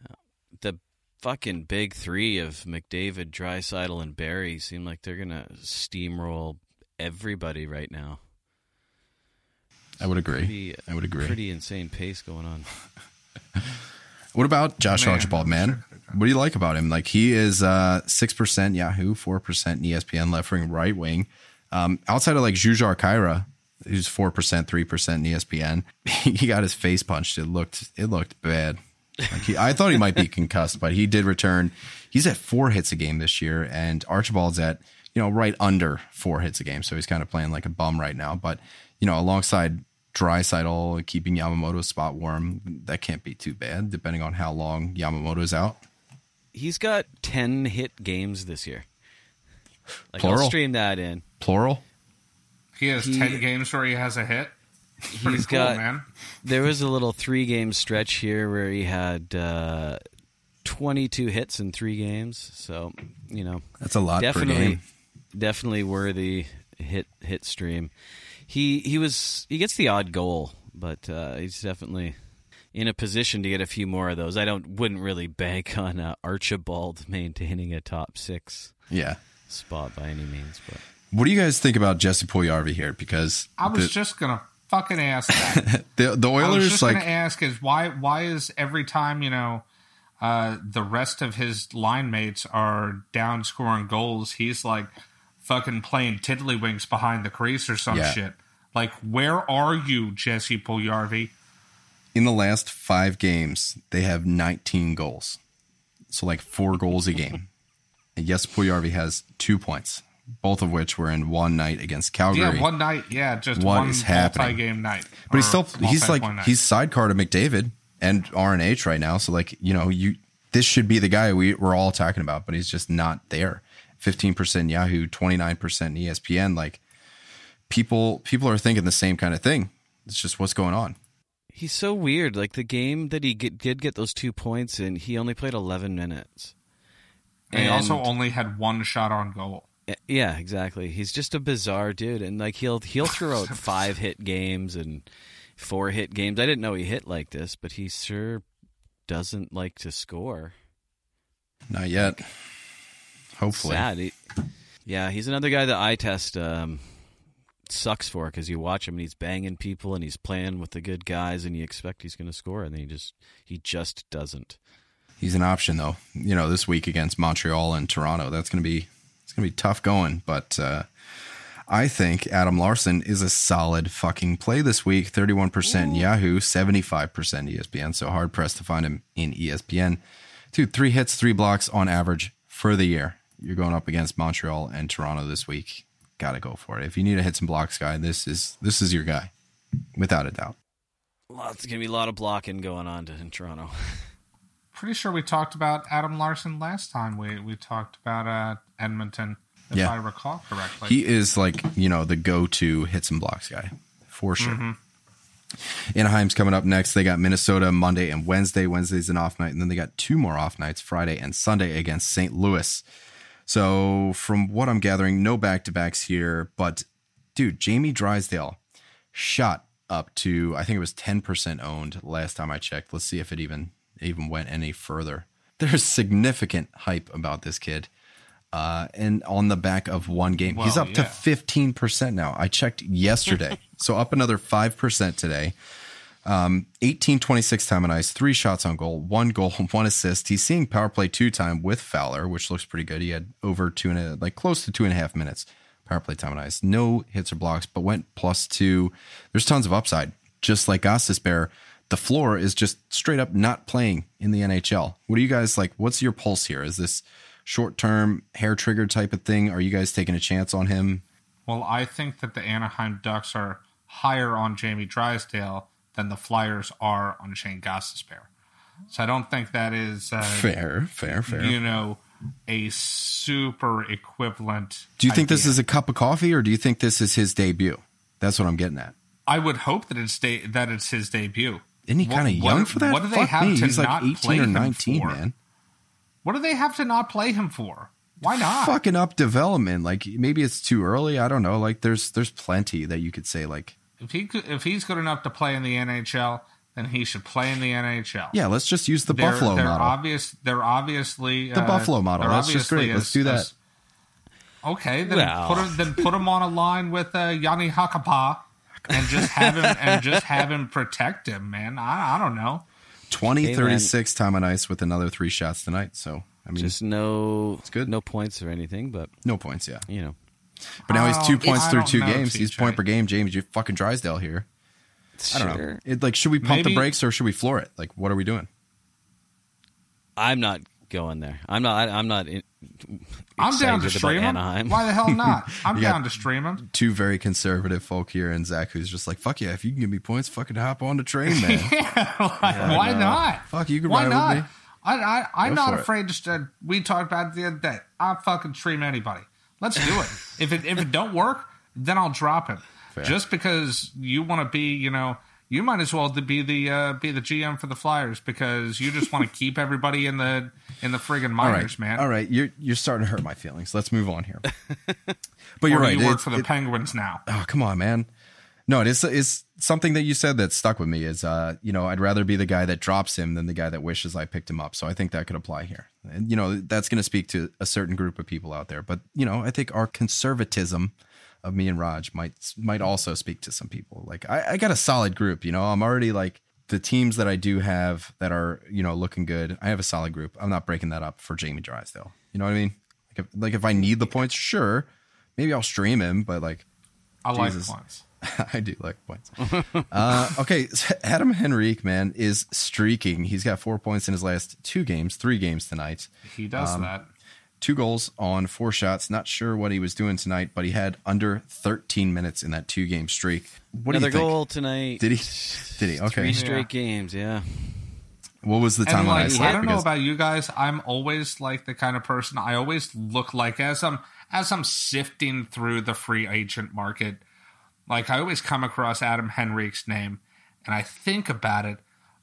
Speaker 4: Uh, the fucking big three of McDavid, Draisaitl, and Barrie seem like they're gonna steamroll everybody right now.
Speaker 1: I would agree.
Speaker 4: Pretty,
Speaker 1: I would agree.
Speaker 4: Pretty insane pace going on.
Speaker 1: What about Josh
Speaker 5: Man,
Speaker 1: Archibald, man? What do you like about him? Like he is uh six percent Yahoo, four percent ESPN, left wing, right wing. Um, outside of like Jujhar Khaira, who's four percent, three percent ESPN, he got his face punched. It looked it looked bad. Like he, I thought he might be concussed, but he did return. He's at four hits a game this year, and Archibald's at you know right under four hits a game. So he's kind of playing like a bum right now. But you know, alongside Draisaitl keeping Yamamoto's spot warm, that can't be too bad, depending on how long Yamamoto's out.
Speaker 4: He's got ten hit games this year. Like
Speaker 1: Plural?
Speaker 4: I'll stream that in.
Speaker 1: Plural.
Speaker 5: he has
Speaker 4: he-
Speaker 5: ten games where he has a hit. Pretty
Speaker 4: He's
Speaker 5: cool,
Speaker 4: got
Speaker 5: man.
Speaker 4: There was a little three game stretch here where he had uh, 22 hits in three games. So, you know,
Speaker 1: That's a lot
Speaker 4: definitely,
Speaker 1: game.
Speaker 4: definitely worthy hit hit stream. He he was he gets the odd goal, but uh, he's definitely in a position to get a few more of those. I don't wouldn't really bank on uh, Archibald maintaining a top six
Speaker 1: Yeah.
Speaker 4: spot by any means, but
Speaker 1: What do you guys think about Jesse Puljujarvi here? Because
Speaker 5: I was
Speaker 1: the,
Speaker 5: just gonna fucking ask that.
Speaker 1: the, the
Speaker 5: I was
Speaker 1: Oilers
Speaker 5: just
Speaker 1: like
Speaker 5: gonna ask is why why is every time you know uh, the rest of his line mates are down scoring goals, he's like fucking playing tiddlywinks behind the crease or some
Speaker 1: Yeah.
Speaker 5: shit. Like, where are you, Jesse Puljujarvi?
Speaker 1: in the last five games, they have 19 goals. So like four goals a game. and yes, Puljujarvi has two points, both of which were in one night against Calgary.
Speaker 5: Yeah, one night. Yeah, just
Speaker 1: What
Speaker 5: one
Speaker 1: is happening?
Speaker 5: multi-game night.
Speaker 1: but he's still he's like
Speaker 5: night.
Speaker 1: he's sidecar to McDavid and RNH right now. So like you know you this should be the guy we we're all talking about, but he's just not there. Fifteen percent Yahoo, twenty nine percent ESPN. Like people people are thinking the same kind of thing. It's just what's going on.
Speaker 4: he's so weird. Like the game that he get, did get those two points in, he only played 11 minutes.
Speaker 5: And he also only had one shot on goal.
Speaker 4: Yeah, exactly. He's just a bizarre dude, and like he'll he'll throw out five hit games and four hit games. I didn't know he hit like this, but he sure doesn't like to score.
Speaker 1: Not yet. Hopefully.
Speaker 4: Sad. He- yeah, he's another guy that I test um, sucks for because you watch him and he's banging people and he's playing with the good guys, and you expect he's going to score, and then he just he just doesn't.
Speaker 1: He's an option though. You know, this week against Montreal and Toronto, that's going to be it's going to be tough going, but uh I think Adam Larsson is a solid fucking play this week. 31% Yahoo, 75% ESPN. So hard pressed to find him in ESPN. Dude, three hits, three blocks on average for the year. You're going up against Montreal and Toronto this week. Got to go for it. If you need a hits and blocks guy, this is this is your guy, without a doubt.
Speaker 4: Lots going to be a lot of blocking going on to, in Toronto.
Speaker 5: Pretty sure we talked about Adam Larsson last time we, we talked about uh, Edmonton, if
Speaker 1: Yeah.
Speaker 5: I recall correctly.
Speaker 1: He is like, you know, the go to hits and blocks guy for sure. Anaheim's coming up next. They got Minnesota Monday and Wednesday. Wednesday's an off night. And then they got two more off nights, Friday and Sunday against St. Louis. So, from what I'm gathering, no back to backs here. But, dude, Jamie Drysdale shot up to, I think it was 10% owned last time I checked. Let's see if it even even went any further. there's significant hype about this kid. Uh, and on the back of one game, he's
Speaker 5: Well,
Speaker 1: up to 15% now. I checked yesterday. so up another 5% today. Um, 18 26 time on ice, three shots on goal, one goal, one assist. He's seeing power play two time with Fowler, which looks pretty good. He had over two and a, like close to two and a half minutes power play time on ice. No hits or blocks, but went plus two. There's tons of upside. Just like Bear, the floor is just straight up not playing in the NHL. What do you guys like? What's your pulse here? Is this short term hair trigger type of thing? Are you guys taking a chance on him?
Speaker 5: Well, I think that the Anaheim Ducks are higher on Jamie Drysdale than the Flyers are on Shane Gostisbehere. So I don't think that is, uh,
Speaker 1: Fair, fair, fair.
Speaker 5: you know, a super equivalent.
Speaker 1: do you think this is a cup of coffee or do you think this is his debut? That's what I'm getting at.
Speaker 5: I would hope that it's de- that it's his debut.
Speaker 1: Isn't he kind of
Speaker 5: what-
Speaker 1: young for that?
Speaker 5: What do they
Speaker 1: Fuck
Speaker 5: have
Speaker 1: me.
Speaker 5: to
Speaker 1: He's like 18
Speaker 5: play
Speaker 1: or
Speaker 5: him
Speaker 1: 19,
Speaker 5: for?
Speaker 1: man.
Speaker 5: What do they have to not play him for? Why not?
Speaker 1: Fucking up development. Like maybe it's too early. I don't know. Like there's there's plenty that you could say like
Speaker 5: If he could, if he's good enough to play in the NHL, then he should play in the NHL.
Speaker 1: yeah. Let's just use the
Speaker 5: they're,
Speaker 1: Buffalo
Speaker 5: they're
Speaker 1: model.
Speaker 5: Obvious, they're obviously
Speaker 1: The
Speaker 5: uh,
Speaker 1: Buffalo model. That's just
Speaker 5: obviously
Speaker 1: great. Let's do that.
Speaker 5: okay, then
Speaker 4: Well.
Speaker 5: put him then put him on a line with uh, Jani Hakanpää and just have him and just have him protect him, man. I, I don't know.
Speaker 1: 20,
Speaker 4: Hey,
Speaker 1: 36 time on ice with another three shots tonight. So I mean,
Speaker 4: Just no, it's
Speaker 1: good.
Speaker 4: no points or anything, but
Speaker 1: no points. Yeah,
Speaker 4: you know,
Speaker 1: but now he's two
Speaker 5: oh,
Speaker 1: points through two
Speaker 5: know,
Speaker 1: games. He's point per game. James, you fucking Drysdale here. I don't know. It, like, should we pump the brakes or should we floor it? Like, what are we doing?
Speaker 4: I'm not going there. I'm not. I, I'm not. In,
Speaker 5: I'm down to stream him. Why the hell not? I'm down to stream him.
Speaker 1: Two very conservative folk here, and Zach, who's just like, "Fuck yeah! If you can give me points, fucking hop on the train, man.
Speaker 5: Why not?
Speaker 1: Fuck, you can
Speaker 5: Why
Speaker 1: ride
Speaker 5: not?
Speaker 1: with me."
Speaker 5: I, I, I'm
Speaker 1: Go
Speaker 5: not
Speaker 1: for it.
Speaker 5: afraid to. St- we talked about it the other day. I'll fucking stream anybody. Let's do it. if it if it don't work, then I'll drop him.
Speaker 1: Fair.
Speaker 5: Just because you want to be, you know, you might as well be the uh, be the GM for the Flyers because you just want to keep everybody in the in the friggin'
Speaker 1: All
Speaker 5: minors,
Speaker 1: right,
Speaker 5: man.
Speaker 1: all right. You're you're starting to hurt my feelings. Let's move on here. But you're
Speaker 5: do
Speaker 1: right.
Speaker 5: You work
Speaker 1: It's-
Speaker 5: for the
Speaker 1: it-
Speaker 5: Penguins now.
Speaker 1: oh come on man no it is it's something that you said that stuck with me is uh you know i'd rather be the guy that drops him than the guy that wishes i picked him up so i think that could apply here and you know that's going to speak to a certain group of people out there but you know i think our conservatism of me and raj might might also speak to some people like i, I got a solid group you know i'm already like the teams that i do have that are you know looking good i have a solid group i'm not breaking that up for jamie drysdale you know what i mean like if, like if i need the points sure maybe i'll stream him but like
Speaker 5: I like
Speaker 1: Jesus.
Speaker 5: points.
Speaker 1: I do like points. uh, okay, so Adam Henrique, man, is streaking. He's got four points in his last two games, three games tonight.
Speaker 5: He does
Speaker 1: Um,
Speaker 5: that.
Speaker 1: Two goals on four shots. Not sure what he was doing tonight, but he had under 13 minutes in that two game streak. What
Speaker 4: Another
Speaker 1: do you think?
Speaker 4: goal tonight.
Speaker 1: Did he? Did he? Okay.
Speaker 4: Three straight games. Yeah.
Speaker 1: What was the time on
Speaker 5: like,
Speaker 1: ice?
Speaker 5: I don't know about you guys. I'm always like the kind of person. I always look like as I'm as I'm sifting through the free agent market. Like I always come across Adam Henrique's name, and I think about it.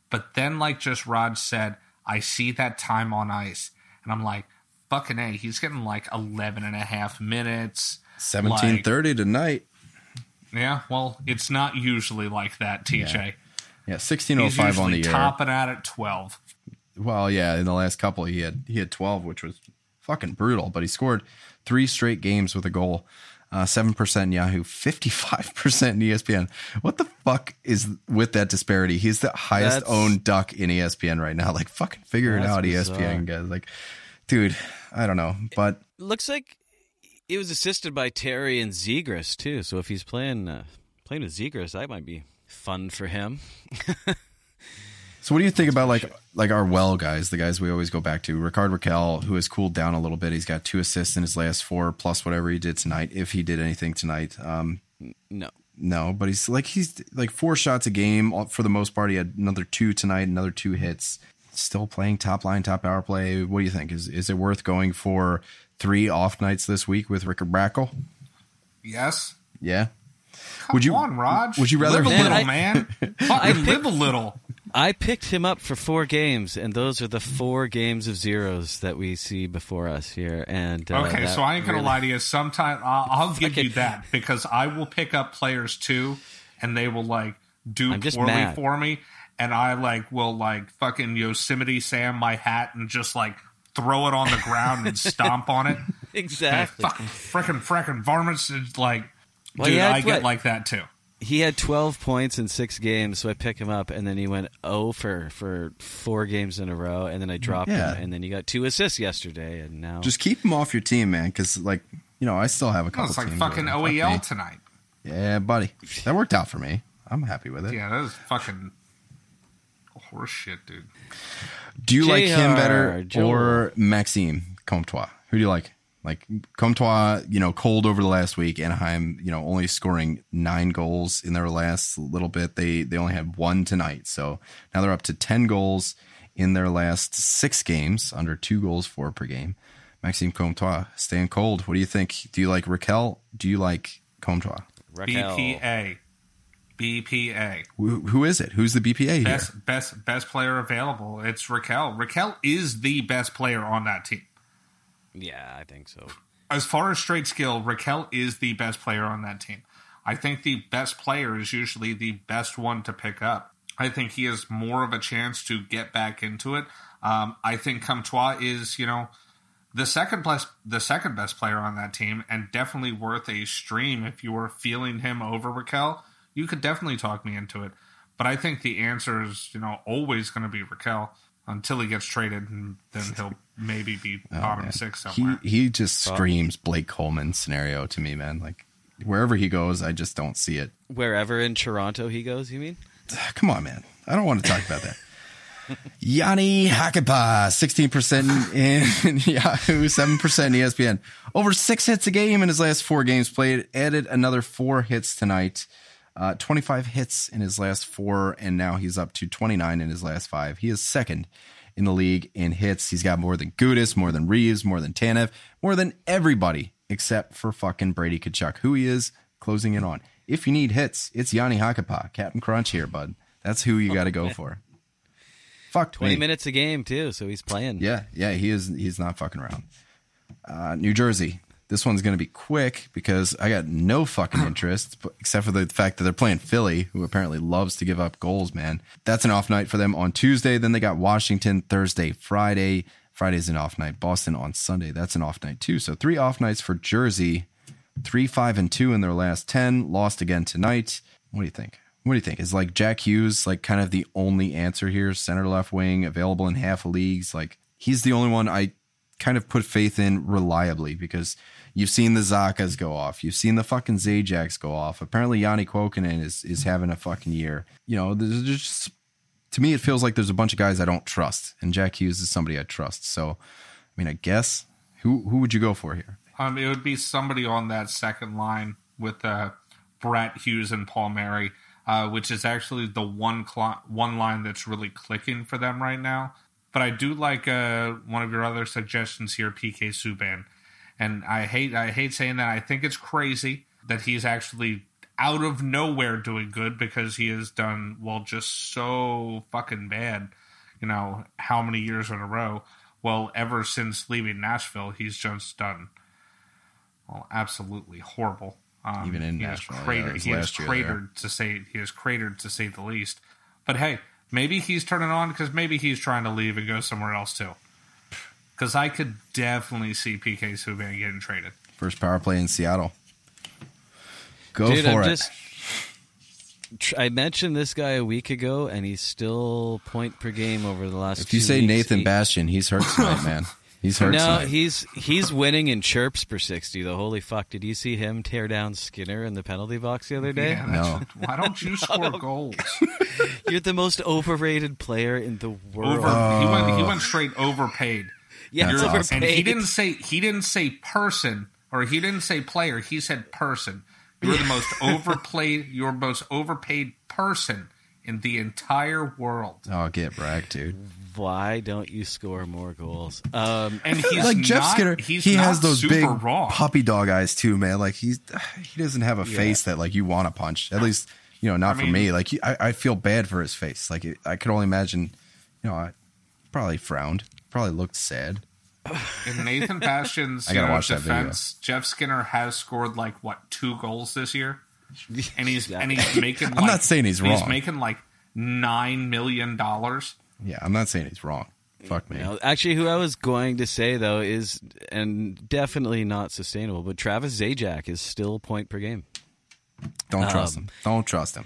Speaker 5: But then, like just Rod said, I see that time on ice, and I'm like, fucking a. He's getting like 11 and a half minutes.
Speaker 1: 1730 tonight.
Speaker 5: Yeah, well, it's not usually like that, TJ.
Speaker 1: Yeah,
Speaker 5: He's
Speaker 1: 1605 on
Speaker 5: usually
Speaker 1: the air.
Speaker 5: topping out at 12.
Speaker 1: Well, yeah, in the last couple he had he had 12, which was fucking brutal, but he scored three straight games with a goal. Uh, 7% Yahoo, 55% in E ESPN. What the fuck is with that disparity? He's the highest
Speaker 4: That's-
Speaker 1: owned duck in ESPN right now. Like, fucking figure it out,
Speaker 4: bizarre.
Speaker 1: ESPN guys. Like, dude, I don't know. But
Speaker 4: Looks like it was assisted by Terry and Zegras too. So if he's playing uh, playing with Zegras, that might be fun for him.
Speaker 1: So what do you think about like like our well guys, the guys we always go back to? Rickard Rakell, who has cooled down a little bit. He's got two assists in his last four, plus whatever he did tonight, if he did anything tonight. Um,
Speaker 4: No.
Speaker 1: no, but he's like he's like four shots a game for the most part. He had another two tonight, another two hits. Still playing top line, top power play. What do you think? Is is it worth going for three off nights this week with Rickard Rakell?
Speaker 5: Yes.
Speaker 1: Yeah.
Speaker 5: Come
Speaker 1: Would you-
Speaker 5: on, Raj?
Speaker 1: would you rather-
Speaker 5: live a little,
Speaker 4: I-
Speaker 5: man?
Speaker 4: I
Speaker 5: Fucking
Speaker 4: picked-
Speaker 5: live a little.
Speaker 4: I picked him up for four games, and those are the four games of zeros that we see before us here. And uh,
Speaker 5: Okay, so I ain't gonna
Speaker 4: really-
Speaker 5: lie to you. Sometime I'll, I'll give
Speaker 4: Okay.
Speaker 5: you that because I will pick up players too, and they will like do
Speaker 4: I'm
Speaker 5: poorly for me, and I like will like fucking Yosemite Sam my hat and just like throw it on the ground and stomp on it. And
Speaker 4: Exactly.
Speaker 5: fucking frickin' frickin' varmints is like,
Speaker 4: Well,
Speaker 5: dude,
Speaker 4: had
Speaker 5: I get
Speaker 4: what-
Speaker 5: like that too.
Speaker 4: He had 12 points in six games, so I pick him up, and then he went 0 for, for four games in a row, and then I dropped
Speaker 1: Yeah.
Speaker 4: him, and then he got two assists yesterday, and now
Speaker 1: Just keep him off your team, man, because like you know I still have a
Speaker 5: Oh,
Speaker 1: couple.
Speaker 5: it's like fucking
Speaker 1: where- fuck
Speaker 5: OEL tonight.
Speaker 1: Yeah, buddy, that worked out for me. I'm happy with it.
Speaker 5: Yeah, that was fucking horse shit, dude.
Speaker 1: Do you like him better
Speaker 4: Joel.
Speaker 1: or Maxime Comtois? Who do you like? Like Comtois, you know, cold over the last week. Anaheim, you know, only scoring nine goals in their last little bit. They they only had one tonight, so now they're up to ten goals in their last six games, under two goals for per game. Maxime Comtois staying cold. What do you think? Do you like Rakell? Do you like Comtois?
Speaker 4: Rakell.
Speaker 5: BPA. BPA.
Speaker 1: Who, who is it? Who's the BPA here?
Speaker 5: Best best best player available. It's Rakell. Rakell is the best player on that team.
Speaker 4: Yeah, I think so.
Speaker 5: As far as straight skill, Rakell is the best player on that team. I think the best player is usually the best one to pick up. I think he has more of a chance to get back into it. Um, I think Comtois is, you know, the second best the second best player on that team, and definitely worth a stream if you were feeling him over Rakell. You could definitely talk me into it, but I think the answer is, you know, always going to be Rakell until he gets traded, and then he'll maybe be oh, bottom
Speaker 1: Oh, Man.
Speaker 5: six
Speaker 1: He
Speaker 5: somewhere.
Speaker 1: he he just screams Blake Coleman scenario to me, man. Like wherever he goes, I just don't see it.
Speaker 4: Wherever in Toronto he goes, you mean?
Speaker 1: Come on, man. I don't want to talk about that. Jani Hakanpää, 16% in Yahoo, 7% in ESPN. Over six hits a game in his last four games played. Added another four hits tonight. Uh, 25 hits in his last four, and now he's up to 29 in his last five. He is second in the league in hits. He's got more than Gudas, more than Reeves, more than Tanev, more than everybody except for fucking Brady Tkachuk, who he is closing in on. If you need hits, it's Jani Hakanpää, Captain Crunch here, bud. That's who you got to go for. Fuck
Speaker 4: 20
Speaker 1: me.
Speaker 4: minutes a game, too, so he's playing.
Speaker 1: Yeah, yeah, he is. He's not fucking around. Uh, New Jersey. This one's going to be quick because I got no fucking interest, except for the fact that they're playing Philly, who apparently loves to give up goals. Man, that's an off night for them on Tuesday. Then they got Washington Thursday, Friday. Friday's an off night. Boston on Sunday. That's an off night too. So three off nights for Jersey. Three, five, and two in their last ten. Lost again tonight. What do you think? What do you think? Is like Jack Hughes like kind of the only answer here? Center left wing, available in half leagues. Like he's the only one I kind of put faith in reliably because you've seen the Zachas go off. You've seen the fucking Zajacs go off. Apparently Janne Kuokkanen is is having a fucking year. You know, there's just to me it feels like there's a bunch of guys I don't trust, and Jack Hughes is somebody I trust. So, I mean, I guess who who would you go for here?
Speaker 5: Um, it would be somebody on that second line with uh, Brett Hughes and Palmieri, uh, which is actually the one cl- one line that's really clicking for them right now. But I do like uh, one of your other suggestions here, PK Subban, and I hate I hate saying that. I think it's crazy that he's actually out of nowhere doing good because he has done well just so fucking bad. You know how many years in a row? Well, ever since leaving Nashville, he's just done well, absolutely horrible. Um,
Speaker 1: Even in
Speaker 5: he
Speaker 1: Nashville, yeah,
Speaker 5: cratered,
Speaker 1: was
Speaker 5: he has cratered to say he has cratered to say the least. But hey, maybe he's turning on because maybe he's trying to leave and go somewhere else too. Because I could definitely see PK Subban getting traded.
Speaker 1: First power play in Seattle. Go
Speaker 4: Dude,
Speaker 1: for
Speaker 4: I'm
Speaker 1: it.
Speaker 4: just. I mentioned this guy a week ago, and he's still point per game over the last.
Speaker 1: if you
Speaker 4: two
Speaker 1: say
Speaker 4: weeks.
Speaker 1: Nathan
Speaker 4: He-
Speaker 1: Bastian, he's hurt tonight, man. He's hurt
Speaker 4: no,
Speaker 1: tonight.
Speaker 4: he's he's winning in chirps per sixty. The holy fuck! Did you see him tear down Skinner in the penalty box the other day?
Speaker 5: Yeah,
Speaker 1: No.
Speaker 5: Why don't you score goals?
Speaker 4: You're the most overrated player in the world.
Speaker 5: Over, he went. He uh. went straight overpaid.
Speaker 4: Yeah,
Speaker 1: That's awesome.
Speaker 5: And he didn't say he didn't say person or he didn't say player. He said person. You're the most overplayed. You're most overpaid person in the entire world.
Speaker 1: oh, get Bragg, dude.
Speaker 4: Why don't you score more goals? Um,
Speaker 5: And he's
Speaker 1: like Jeff
Speaker 5: not,
Speaker 1: Skinner,
Speaker 5: He's
Speaker 1: he has those big
Speaker 5: raw.
Speaker 1: puppy dog eyes too, man. Like he's he doesn't have a face that like you want to punch. At least you know, not
Speaker 5: I
Speaker 1: for me. Like he, I, I feel bad for his face. Like it, I could only imagine. You know, I probably frowned, probably looked sad.
Speaker 5: In Nathan Bastian's
Speaker 1: I gotta
Speaker 5: you know,
Speaker 1: watch that video.
Speaker 5: defense, Jeff Skinner has scored like what two goals this year. and he's and he's making. Like,
Speaker 1: I'm not saying he's wrong.
Speaker 5: He's
Speaker 1: wrong.
Speaker 5: making like nine million dollars.
Speaker 1: Yeah, I'm not saying he's wrong. Fuck me.
Speaker 4: You know, actually, who I was going to say though is, and definitely not sustainable. But Travis Zajac is still point per game.
Speaker 1: Don't trust
Speaker 4: um,
Speaker 1: him. Don't trust him.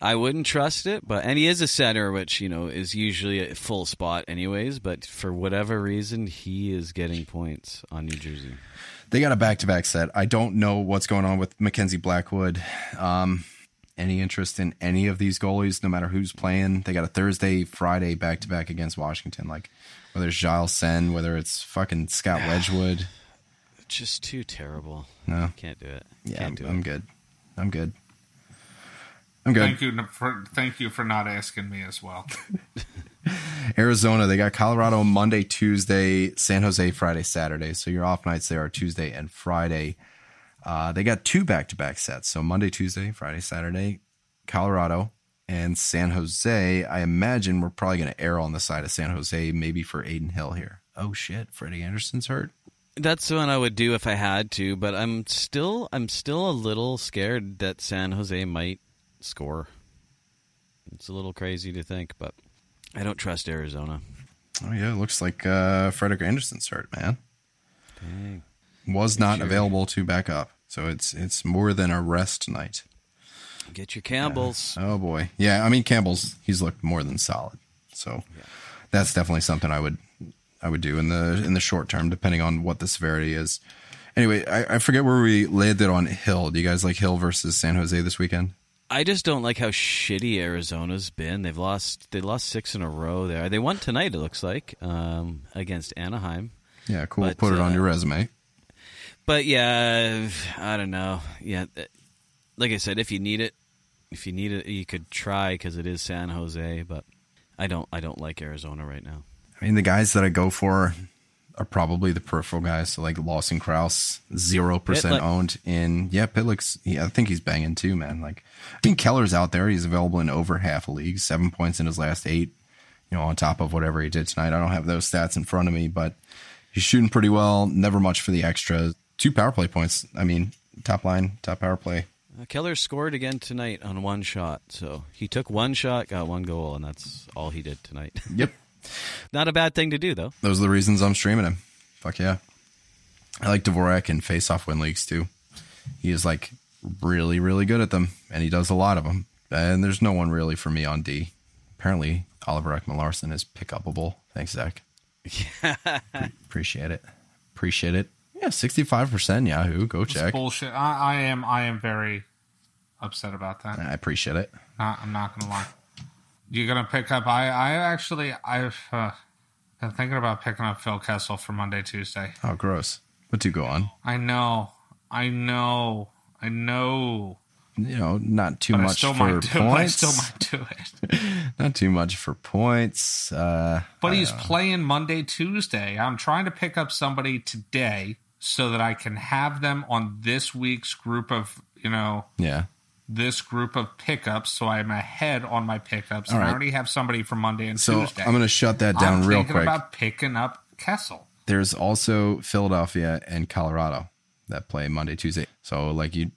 Speaker 4: I wouldn't trust it, but and he is a center, which you know is usually a full spot anyways. But for whatever reason, he is getting points on New Jersey.
Speaker 1: They got a back to back set. I don't know what's going on with Mackenzie Blackwood. Um, any interest in any of these goalies, no matter who's playing? They got a Thursday, Friday back to back against Washington. Like whether it's Gilles Senn, whether it's fucking Scott Wedgewood.
Speaker 4: Just too terrible.
Speaker 1: No.
Speaker 4: Can't do it.
Speaker 1: Yeah,
Speaker 4: Can't
Speaker 1: I'm,
Speaker 4: do
Speaker 1: I'm
Speaker 4: it.
Speaker 1: good. I'm good. I'm good.
Speaker 5: Thank you for thank you for not asking me as well.
Speaker 1: Arizona, they got Colorado Monday, Tuesday, San Jose Friday, Saturday. So your off nights there are Tuesday and Friday. Uh, they got two back to back sets. So Monday, Tuesday, Friday, Saturday, Colorado and San Jose. I imagine we're probably going to err on the side of San Jose, maybe for Adin Hill here. Oh shit, Freddie Andersen's hurt.
Speaker 4: That's the one I would do if I had to, but I'm still I'm still a little scared that San Jose might score. It's a little crazy to think, but I don't trust Arizona.
Speaker 1: Oh yeah, it looks like uh, Frederik Andersen's hurt, man.
Speaker 4: Dang.
Speaker 1: Was not available to back up. So it's it's more than a rest night.
Speaker 4: Get your Campbells.
Speaker 1: Oh boy, yeah. I mean Campbell's he's looked more than solid. So that's definitely something I would I would do in the in the short term, depending on what the severity is. Anyway, I, I forget where we landed on Hill. Do you guys like Hill versus San Jose this weekend?
Speaker 4: I just don't like how shitty Arizona's been. They've lost they lost six in a row there. They won tonight. It looks like um, against Anaheim.
Speaker 1: Yeah, cool.
Speaker 4: But,
Speaker 1: Put it on
Speaker 4: uh,
Speaker 1: your resume.
Speaker 4: But yeah, I don't know. Yeah, like I said, if you need it, if you need it, you could try because it is San Jose. But I don't, I don't like Arizona right now.
Speaker 1: I mean, the guys that I go for are probably the peripheral guys. So like Lawson Crouse, zero percent owned in. Yeah, Pitlick's. Yeah, I think he's banging too, man. Like, I think Keller's out there. He's available in over half a league, seven points in his last eight. You know, on top of whatever he did tonight. I don't have those stats in front of me, but he's shooting pretty well. Never much for the extra. Two power play points. I mean, top line, top power play.
Speaker 4: Uh, Keller scored again tonight on one shot. So he took one shot, got one goal, and that's all he did tonight.
Speaker 1: Yep.
Speaker 4: Not a bad thing to do, though.
Speaker 1: Those are the reasons I'm streaming him. Fuck yeah. I like Dvorak and face-off win leagues too. He is like really, really good at them, and he does a lot of them. And there's no one really for me on D. Apparently, Oliver Ekman Larsson is pick upable. Thanks, Zach. Yeah, Appreciate it. Appreciate it. Yeah, 65% Yahoo. Go
Speaker 5: It's
Speaker 1: check.
Speaker 5: bullshit. I, I am I am very upset about that.
Speaker 1: I appreciate it.
Speaker 5: Not, I'm not gonna lie. You're gonna pick up. I I actually I've uh, been thinking about picking up Phil Kessel for Monday Tuesday.
Speaker 1: Oh, gross. But do go on.
Speaker 5: I know, I know, I know.
Speaker 1: You know, not too
Speaker 5: But I
Speaker 1: much
Speaker 5: still
Speaker 1: for
Speaker 5: might do. But I still might do it.
Speaker 1: Not too much for points. Uh,
Speaker 5: But he's playing Monday, Tuesday. I'm trying to pick up somebody today so that I can have them on this week's group of, you know,
Speaker 1: yeah.
Speaker 5: This group of pickups. So I'm ahead on my pickups.
Speaker 1: All
Speaker 5: and I already have somebody for Monday and
Speaker 1: So
Speaker 5: Tuesday.
Speaker 1: I'm going to shut that down
Speaker 5: I'm
Speaker 1: real quick.
Speaker 5: about picking up Kessel.
Speaker 1: there's also Philadelphia and Colorado that play Monday, Tuesday. So like you,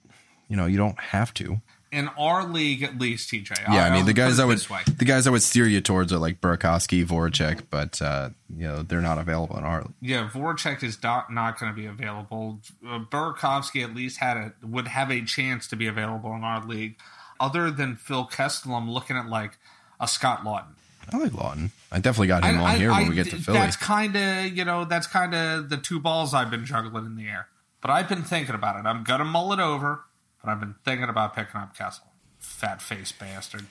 Speaker 1: you know, you don't have to.
Speaker 5: In our league, at least, TJ.
Speaker 1: Yeah, I mean
Speaker 5: I'll
Speaker 1: the guys I would the guys I would steer you towards are like Burakovsky, Voracek, but uh, you know they're not available in our. League.
Speaker 5: Yeah, Voracek is not, not going to be available. Uh, Burakovsky at least had a would have a chance to be available in our league. Other than Phil Kessel, I'm looking at like a Scott Laughton.
Speaker 1: I like Lawton. I definitely got him on here when we get to Philly.
Speaker 5: That's kind of you know that's kind of the two balls I've been juggling in the air. But I've been thinking about it. I'm gonna mull it over, but I've been thinking about picking up Kessel. Fat face bastard.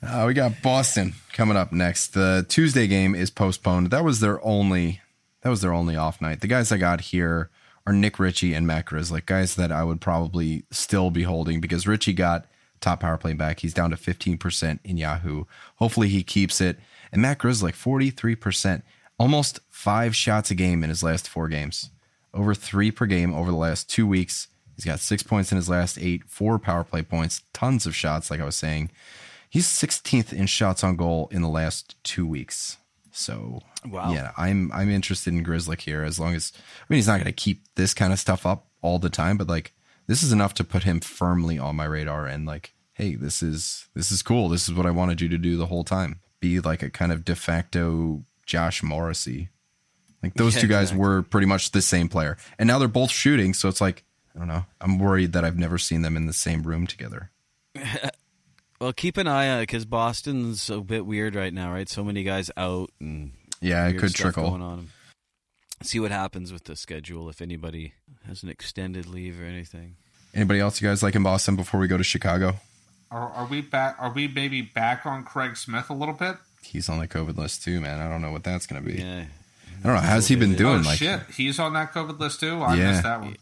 Speaker 1: Uh, we got Boston coming up next. The Tuesday game is postponed. That was their only that was their only off night. The guys I got here are Nick Ritchie and Matt Grzelcyk, guys that I would probably still be holding because Ritchie got top power play back. He's down to 15% in Yahoo. Hopefully he keeps it. And Matt Grzelcyk, 43%, almost five shots a game in his last four games. Over three per game over the last two weeks. He's got six points in his last eight, four power play points, tons of shots, like I was saying. He's 16th in shots on goal in the last two weeks. So
Speaker 4: Wow.
Speaker 1: yeah, I'm I'm interested in Grzelcyk here as long as I mean he's not going to keep this kind of stuff up all the time, but like this is enough to put him firmly on my radar and like, hey, this is this is cool. This is what I wanted you to do the whole time. Be like a kind of de facto Josh Morrissey. Like those
Speaker 4: Yeah,
Speaker 1: two guys
Speaker 4: exactly.
Speaker 1: were pretty much the same player, and now they're both shooting. So it's like I don't know. I'm worried that I've never seen them in the same room together.
Speaker 4: Well, keep an eye uh, on it because Boston's a bit weird right now, right? So many guys out and
Speaker 1: Yeah, it could trickle.
Speaker 4: going on. See what happens with the schedule if anybody has an extended leave or anything.
Speaker 1: Anybody else you guys like in Boston before we go to Chicago?
Speaker 5: Are, are we back? Are we maybe back on Craig Smith a little bit?
Speaker 1: He's on the COVID list too, man. I don't know what that's gonna be.
Speaker 4: Yeah,
Speaker 1: I don't know. How's he been doing?
Speaker 5: oh
Speaker 1: like,
Speaker 5: shit, he's on that COVID list too. I
Speaker 1: Yeah.
Speaker 5: missed that one.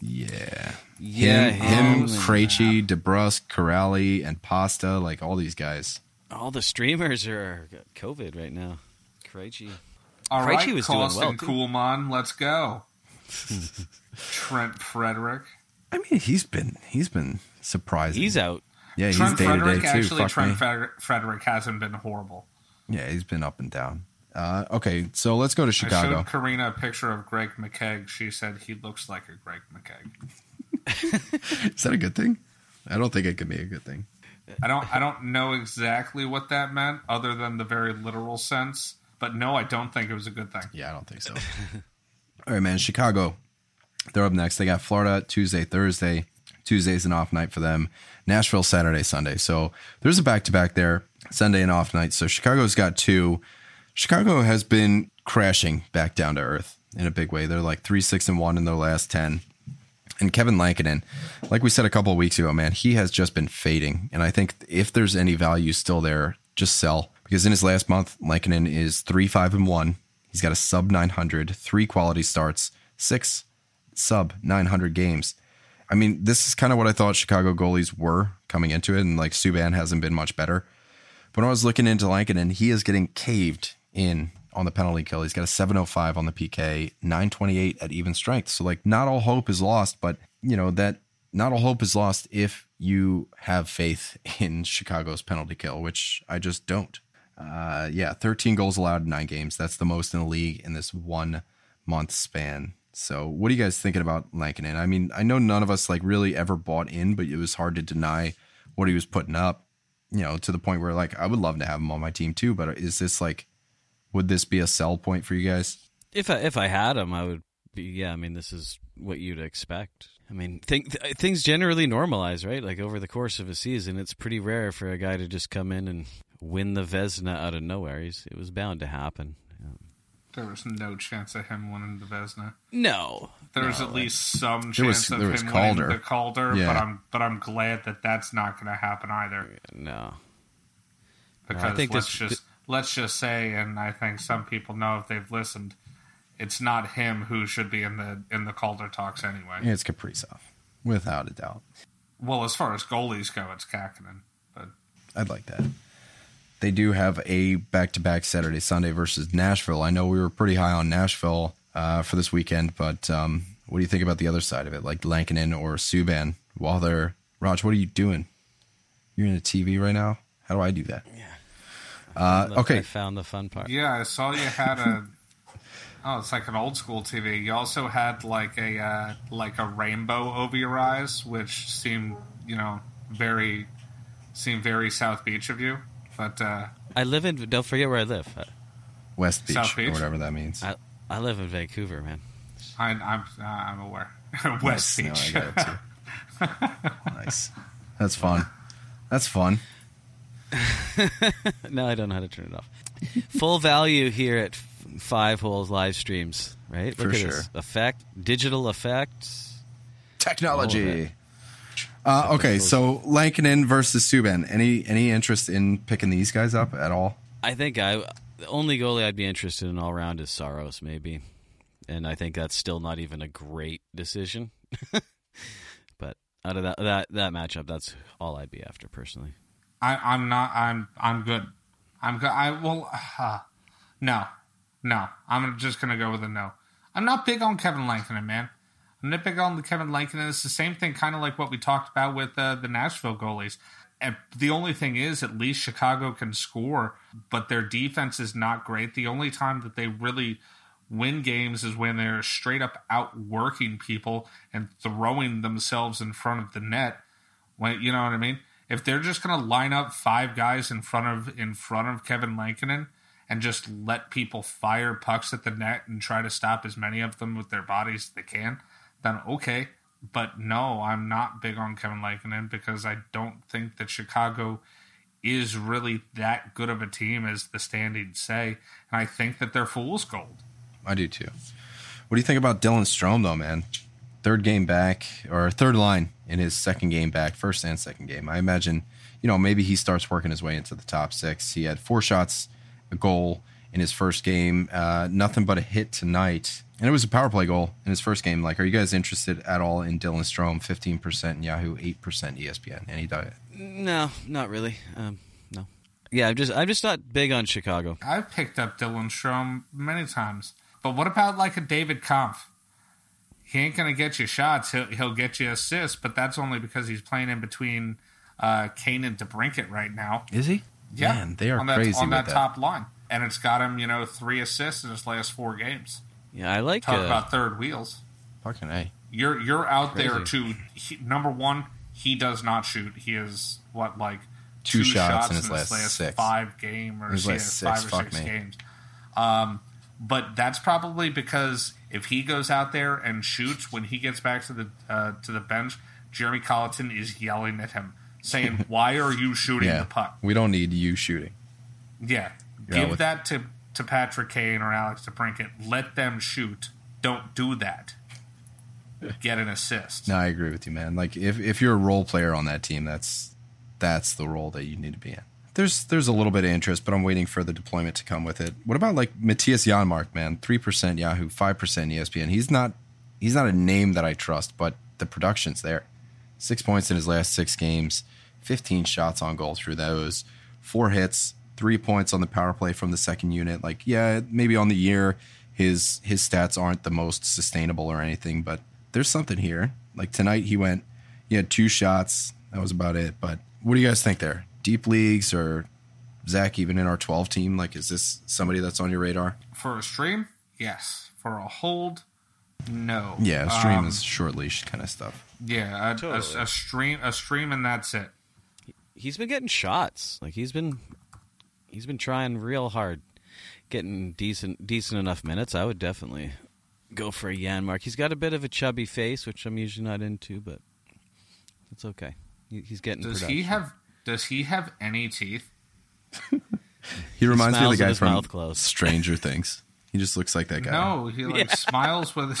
Speaker 1: Yeah,
Speaker 4: yeah.
Speaker 1: him, him,
Speaker 4: and
Speaker 1: Krejci, DeBrusk, Kuraly, and Pasta, like all these guys.
Speaker 4: all the streamers are COVID right now. Krejci.
Speaker 5: All
Speaker 4: Krejci
Speaker 5: right,
Speaker 4: was doing
Speaker 5: Costin
Speaker 4: well, too.
Speaker 5: Kuhlman, let's go. Trent Frederic.
Speaker 1: I mean, he's been he's been surprising.
Speaker 4: He's out.
Speaker 1: yeah, he's
Speaker 5: Trent
Speaker 1: day to day
Speaker 5: Frederic,
Speaker 1: too.
Speaker 5: actually,
Speaker 1: Fuck
Speaker 5: Trent
Speaker 1: me.
Speaker 5: Frederic, Frederic hasn't been horrible.
Speaker 1: Yeah, he's been up and down. Uh, okay, so let's go to Chicago.
Speaker 5: I showed Karina a picture of Greg McKegg. She said he looks like a Greg McKegg.
Speaker 1: Is that a good thing? I don't think it could be a good thing.
Speaker 5: I don't I don't know exactly what that meant other than the very literal sense. But no, I don't think it was a good thing.
Speaker 1: Yeah, I don't think so. All right, man. Chicago. They're up next. They got Florida Tuesday, Thursday. Tuesday's an off night for them. Nashville Saturday, Sunday. So there's a back to back there. Sunday and off night. So Chicago's got two. Chicago has been crashing back down to earth in a big way. They're like three, six, and one in their last ten. And Kevin Lankinen, like we said a couple weeks ago, man, he has just been fading. And I think if there's any value still there, just sell. Because in his last month, Lankinen is three, five, and one. He's got a sub 900, three quality starts, six sub 900 games. I mean, this is kind of what I thought Chicago goalies were coming into it. And like Subban hasn't been much better. But when I was looking into Lankinen, he is getting caved in on the penalty kill. He's got a 705 on the PK, 928 at even strength. So like not all hope is lost, but you know that not all hope is lost if you have faith in Chicago's penalty kill, which I just don't. Uh, yeah, 13 goals allowed in nine games. That's the most in the league in this one month span. So, what are you guys thinking about Lankinen? I mean, I know none of us like really ever bought in, but it was hard to deny what he was putting up. You know, to the point where like I would love to have him on my team too. But is this like, would this be a sell point for you guys?
Speaker 4: If I, if I had him, I would be. Yeah, I mean, this is what you'd expect. I mean, th- th- things generally normalize, right? Like over the course of a season, it's pretty rare for a guy to just come in and win the Vezina out of nowhere. He's, it was bound to happen. Um,
Speaker 5: There was no chance of him winning the Vezina.
Speaker 4: no,
Speaker 5: There was at
Speaker 4: like-
Speaker 5: least some chance
Speaker 1: There was-
Speaker 5: of
Speaker 1: there was
Speaker 5: him
Speaker 1: Calder.
Speaker 5: winning the Calder,
Speaker 1: Yeah.
Speaker 5: but I'm but I'm glad that that's not going to happen either.
Speaker 4: no.
Speaker 5: Because
Speaker 4: think
Speaker 5: let's
Speaker 4: this-
Speaker 5: just let's just say, and I think some people know if they've listened, it's not him who should be in the in the Calder talks anyway.
Speaker 1: It's Kaprizov, without a doubt.
Speaker 5: Well, as far as goalies go, it's Kahkonen, but
Speaker 1: I'd like that. They do have a back to back Saturday, Sunday versus Nashville. I know we were pretty high on Nashville uh, for this weekend, but um, what do you think about the other side of it, like Lankinen or Subban? While they're Raj, what are you doing? You're in the TV right now. How do I do that? Uh,
Speaker 4: Look,
Speaker 1: okay,
Speaker 4: I found the fun part.
Speaker 5: yeah, I saw you had a. Oh, it's like an old school TV. You also had like a uh, like a rainbow over your eyes, which seemed you know very seemed very South Beach of you. But uh,
Speaker 4: I live in. Don't forget where I live. I,
Speaker 1: West Beach,
Speaker 5: South Beach?
Speaker 1: or whatever that means.
Speaker 4: I, I live in Vancouver, man.
Speaker 5: I, I'm uh, I'm aware. West
Speaker 1: Nice.
Speaker 5: Beach.
Speaker 1: No, I got it too. nice. That's fun. That's fun.
Speaker 4: no, I don't know how to turn it off. Full value here at Five Holes live streams, right? Look
Speaker 1: For sure.
Speaker 4: this effect, digital effects.
Speaker 1: Technology. Uh, okay, so Lankinen versus Subban. Any any interest in picking these guys up at all?
Speaker 4: I think I the only goalie I'd be interested in all round is Saros, maybe, and I think that's still not even a great decision. but out of that that that matchup, that's all I'd be after personally.
Speaker 5: I, I'm not. I'm. I'm good. I'm good. I will. Uh, no, no. I'm just gonna go with a no. I'm not big on Kevin Lankinen, man. I'm not big on the Kevin Lankinen. It's the same thing, kind of like what we talked about with uh, the Nashville goalies. And the only thing is, at least Chicago can score, but their defense is not great. The only time that they really win games is when they're straight up outworking people and throwing themselves in front of the net. When you know what I mean? If they're just going to line up five guys in front of in front of Kevin Lankinen and just let people fire pucks at the net and try to stop as many of them with their bodies as they can, then okay. But no, I'm not big on Kevin Lankinen because I don't think that Chicago is really that good of a team as the standings say. And I think that they're fool's gold.
Speaker 1: I do too. What do you think about Dylan Strome though, man? Third game back or third line in his second game back, first and second game. I imagine, you know, maybe he starts working his way into the top six. He had four shots, a goal in his first game, uh, nothing but a hit tonight, and it was a power play goal in his first game. Like, are you guys interested at all in Dylan Strome? Fifteen percent Yahoo, eight percent ESPN. Any diet?
Speaker 4: No, not really. Um, no. Yeah, I'm just I'm just not big on Chicago.
Speaker 5: I've picked up Dylan Strome many times. But what about like a David Kampf? He ain't going to get you shots. He'll, he'll get you assists, but that's only because he's playing in between uh, Kane and DeBrincat right now.
Speaker 1: Is he?
Speaker 5: Yeah,
Speaker 1: Man, they are
Speaker 5: on that,
Speaker 1: crazy
Speaker 5: on that,
Speaker 1: that.
Speaker 5: top line, and it's got him, you know, three assists in his last four games.
Speaker 4: Yeah, I like.
Speaker 5: Talk
Speaker 4: Uh,
Speaker 5: about third wheels.
Speaker 1: Fucking a.
Speaker 5: You're you're out there to he, number one. He does not shoot. He is what like
Speaker 1: Two shots in his last six.
Speaker 5: five game or
Speaker 1: His
Speaker 5: yeah,
Speaker 1: last
Speaker 5: five or six
Speaker 1: me.
Speaker 5: games. Um, but that's probably because if he goes out there and shoots when he gets back to the uh, to the bench, Jeremy Colliton is yelling at him, saying, "Why are you shooting
Speaker 1: Yeah,
Speaker 5: the puck?"
Speaker 1: we don't need you shooting.
Speaker 5: Yeah,
Speaker 1: Yeah,
Speaker 5: give
Speaker 1: with-
Speaker 5: that to to Patrick Kane or Alex DeBrincat. Let them shoot. Don't do that. Get an assist.
Speaker 1: No, I agree with you, man. Like if if you're a role player on that team, that's that's the role that you need to be in. There's there's a little bit of interest, but I'm waiting for the deployment to come with it. What about like Mattias Janmark, man? Three percent Yahoo, five percent ESPN. He's not he's not a name that I trust, but the production's there. Six points in his last six games, fifteen shots on goal through those, four hits, three points on the power play from the second unit. Like, yeah, maybe on the year his his stats aren't the most sustainable or anything, but there's something here. Like tonight he went he had two shots. That was about it. But what do you guys think there? Deep leagues or Zach even in our twelve team? Like is this somebody that's on your radar?
Speaker 5: For a stream, yes. For a hold, no.
Speaker 1: Yeah, stream
Speaker 5: Um,
Speaker 1: is short leash kind of stuff.
Speaker 5: Yeah, a, a-
Speaker 4: Totally.
Speaker 5: a stream, a stream, and that's it.
Speaker 4: he's been getting shots. Like he's been he's been trying real hard, getting decent decent enough minutes. I would definitely go for a Yanmark. He's got a bit of a chubby face, which I'm usually not into, but it's okay. He- He's getting.
Speaker 5: Does
Speaker 4: production.
Speaker 5: he have? Does he have any teeth?
Speaker 1: He reminds me of the guy from
Speaker 4: mouth closed.
Speaker 1: Stranger Things. He just looks like that guy.
Speaker 5: No, he like smiles with.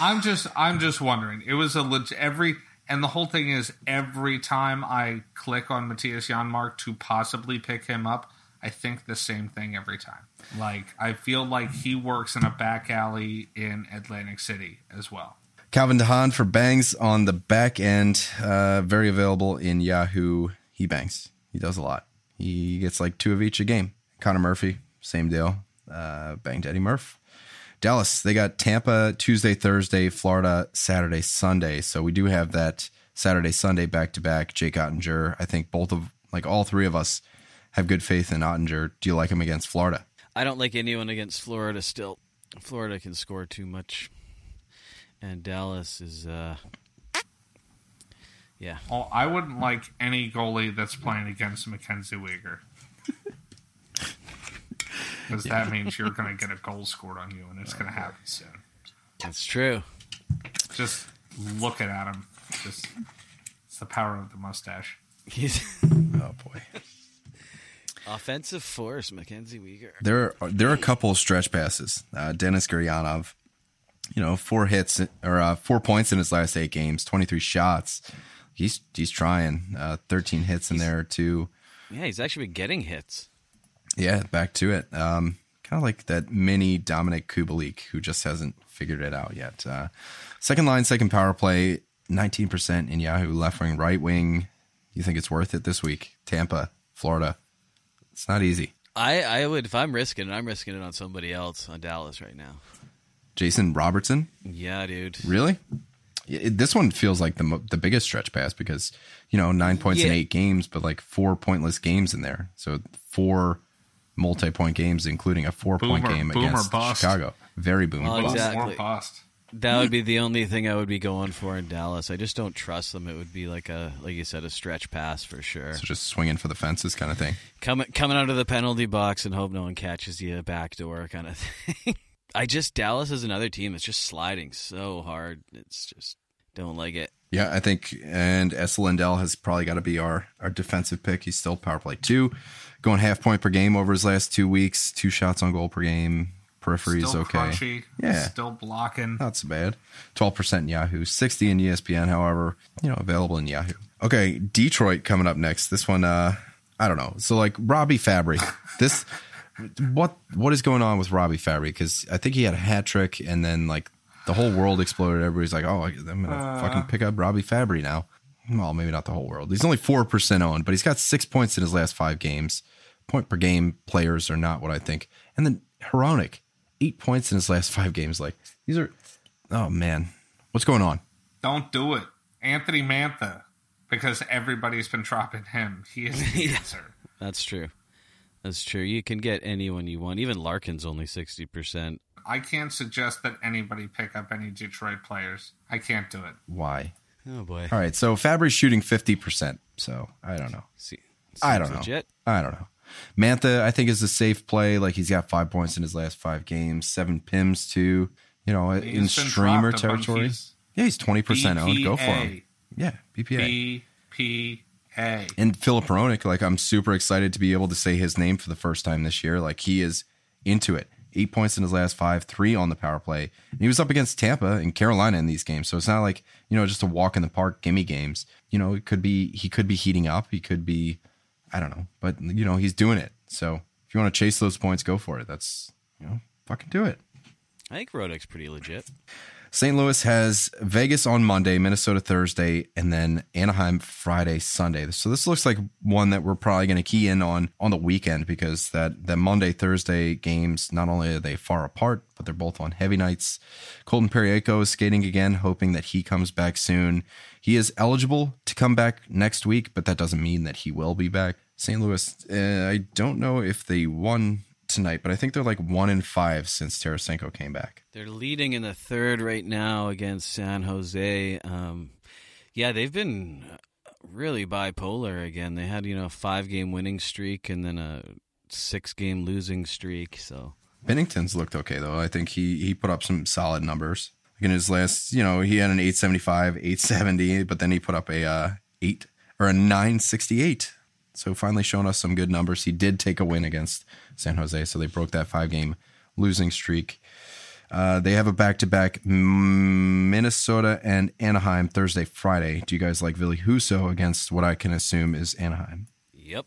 Speaker 5: I'm just, I'm just wondering. It was a leg- every, and the whole thing is every time I click on Mattias Janmark to possibly pick him up, I think the same thing every time. Like I feel like he works in a back alley in Atlantic City as well.
Speaker 1: Calvin DeHaan for bangs on the back end. Uh, very available in Yahoo. He bangs. He does a lot. He gets like two of each a game. Connor Murphy, same deal. Uh, banged Eddie Murph. Dallas, they got Tampa Tuesday, Thursday, Florida Saturday, Sunday. So we do have that Saturday, Sunday back to back. Jake Oettinger. I think both of, like all three of us, have good faith in Oettinger. Do you like him against Florida?
Speaker 4: I don't like anyone against Florida. Still, Florida can score too much, and Dallas is. uh Yeah,
Speaker 5: Well, I wouldn't like any goalie that's playing against Mackenzie Weegar. Because that means you're going to get a goal scored on you, and it's going to happen soon.
Speaker 4: that's true.
Speaker 5: Just looking at him, just it's the power of the mustache.
Speaker 4: He's
Speaker 1: Oh boy.
Speaker 4: offensive force, Mackenzie Weegar.
Speaker 1: There are there are a couple of stretch passes. Uh, Denis Gurianov, you know, four hits or uh, four points in his last eight games, twenty three shots. He's he's trying. Uh, Thirteen hits in there too.
Speaker 4: Yeah, he's actually been getting hits.
Speaker 1: Yeah, back to it. Um, kind of like that mini Dominik Kubalik who just hasn't figured it out yet. Uh, second line, second power play, nineteen percent in Yahoo. Left wing, right wing. You think it's worth it this week? Tampa, Florida. It's not easy.
Speaker 4: I, I would if I'm risking it, I'm risking it on somebody else on Dallas right now.
Speaker 1: Jason Robertson.
Speaker 4: Yeah, dude.
Speaker 1: Really? It- This one feels like the the biggest stretch pass because you know nine points in eight games, but like four pointless games in there. So four multi point games, including a four point game against
Speaker 5: bust.
Speaker 1: Chicago. Very boomer.
Speaker 4: Oh,
Speaker 1: well,
Speaker 4: exactly.
Speaker 5: Bust.
Speaker 4: That would be the only thing I would be going for in Dallas. I just don't trust them. It would be like a, like you said, a stretch pass for sure.
Speaker 1: So just swinging for the fences kind of thing.
Speaker 4: Coming coming out of the penalty box and hope no one catches you backdoor kind of thing. I just Dallas is another team that's just sliding so hard. It's just don't like it.
Speaker 1: Yeah, I think, and Esa Lindell has probably got to be our, our defensive pick. He's still power play two, going half point per game over his last two weeks, two shots on goal per game. Periphery
Speaker 5: is
Speaker 1: okay.
Speaker 5: crunchy.
Speaker 1: Yeah.
Speaker 5: Still blocking.
Speaker 1: Not so bad. 12% in Yahoo, 60 in ESPN, however, you know, available in Yahoo. Okay, Detroit coming up next. This one, uh, I don't know. So like Robby Fabbri, this, what, what is going on with Robby Fabbri? Cause I think he had a hat trick and then like the whole world exploded. Everybody's like, oh, I'm going to uh. fucking pick up Robby Fabbri now. Well, maybe not the whole world. He's only 4% owned, but he's got six points in his last five games. Point per game players are not what I think. And then Hronek, eight points in his last five games. Like, these are, oh man, what's going on?
Speaker 5: Don't do it. Anthony Mantha. Because everybody's been dropping him. He is the answer.
Speaker 4: That's true. That's true. You can get anyone you want. Even Larkin's only sixty percent.
Speaker 5: I can't suggest that anybody pick up any Detroit players. I can't do it.
Speaker 1: Why?
Speaker 4: Oh boy.
Speaker 1: All right, so Fabbri's shooting 50%. So I don't know.
Speaker 4: See,
Speaker 1: I don't know.
Speaker 4: Legit.
Speaker 1: I don't know. Mantha, I think, is a safe play. Like, he's got five points in his last five games, seven PIMs, too. You know, in
Speaker 5: He's
Speaker 1: streamer
Speaker 5: dropped
Speaker 1: territory. Yeah, he's 20% owned. Go for him. Yeah, BPA.
Speaker 5: BPA.
Speaker 1: And Filip Hronek, like I'm super excited to be able to say his name for the first time this year. Like he is into it. Eight points in his last five, three on the power play. And he was up against Tampa and Carolina in these games. So it's not like, you know, just a walk in the park gimme games. You know, it could be he could be heating up. He could be I don't know. But you know, he's doing it. So if you want to chase those points, go for it. That's you know, fucking do it.
Speaker 4: I think Rodek's pretty legit.
Speaker 1: St. Louis has Vegas on Monday, Minnesota Thursday, and then Anaheim Friday, Sunday. So this looks like one that we're probably going to key in on on the weekend because that the Monday Thursday games not only are they far apart, but they're both on heavy nights. Colton Parayko is skating again, hoping that he comes back soon. He is eligible to come back next week, but that doesn't mean that he will be back. St. Louis, uh, I don't know if they won tonight, but I think they're like one in five since Tarasenko came back.
Speaker 4: They're leading in the third right now against San Jose. Um, yeah, they've been really bipolar again. They had you know a five game winning streak and then a six game losing streak. So
Speaker 1: Binnington's looked okay though. I think he he put up some solid numbers. Like in his last, you know, he had an 875, 870, but then he put up a uh, 8 or a 968. So finally showing us some good numbers. He did take a win against San Jose, so they broke that five game losing streak. Uh, they have a back to back Minnesota and Anaheim Thursday, Friday. Do you guys like Ville Husso against what I can assume is Anaheim?
Speaker 4: yep,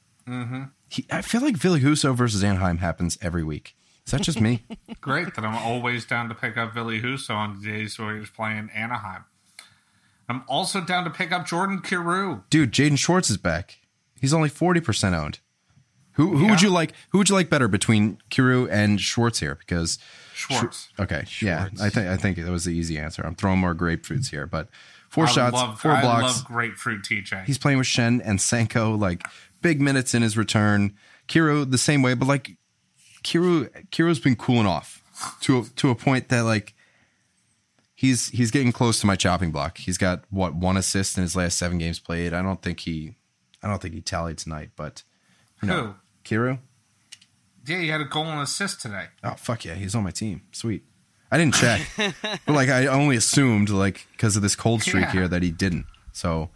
Speaker 1: He, I feel like Ville Husso versus Anaheim happens every week. Is that just me?
Speaker 5: Great that I'm always down to pick up Ville Husso on the days where he's playing Anaheim. I'm also down to pick up Jordan Kyrou.
Speaker 1: dude, Jaden Schwartz is back. He's only forty percent owned. Who who would you like? Who would you like better between Kyrou and Schwartz here? Because
Speaker 5: Schwartz.
Speaker 1: okay, yeah, I think I think that was the easy answer. I'm throwing more grapefruits here, but four
Speaker 5: I
Speaker 1: shots,
Speaker 5: love,
Speaker 1: four
Speaker 5: I
Speaker 1: blocks.
Speaker 5: love grapefruit TJ.
Speaker 1: He's playing with Schenn and Sanko, like big minutes in his return. Kyrou the same way, but like Kyrou Kyrou's been cooling off to a, to a point that like he's he's getting close to my chopping block. He's got what one assist in his last seven games played. I don't think he I don't think he tallied tonight, but you know,
Speaker 5: Who?
Speaker 1: Kyrou.
Speaker 5: Yeah, he had a goal and assist today.
Speaker 1: Oh fuck yeah, he's on my team. Sweet. I didn't check, but like I only assumed like because of this cold streak
Speaker 5: Yeah.
Speaker 1: here that he didn't. So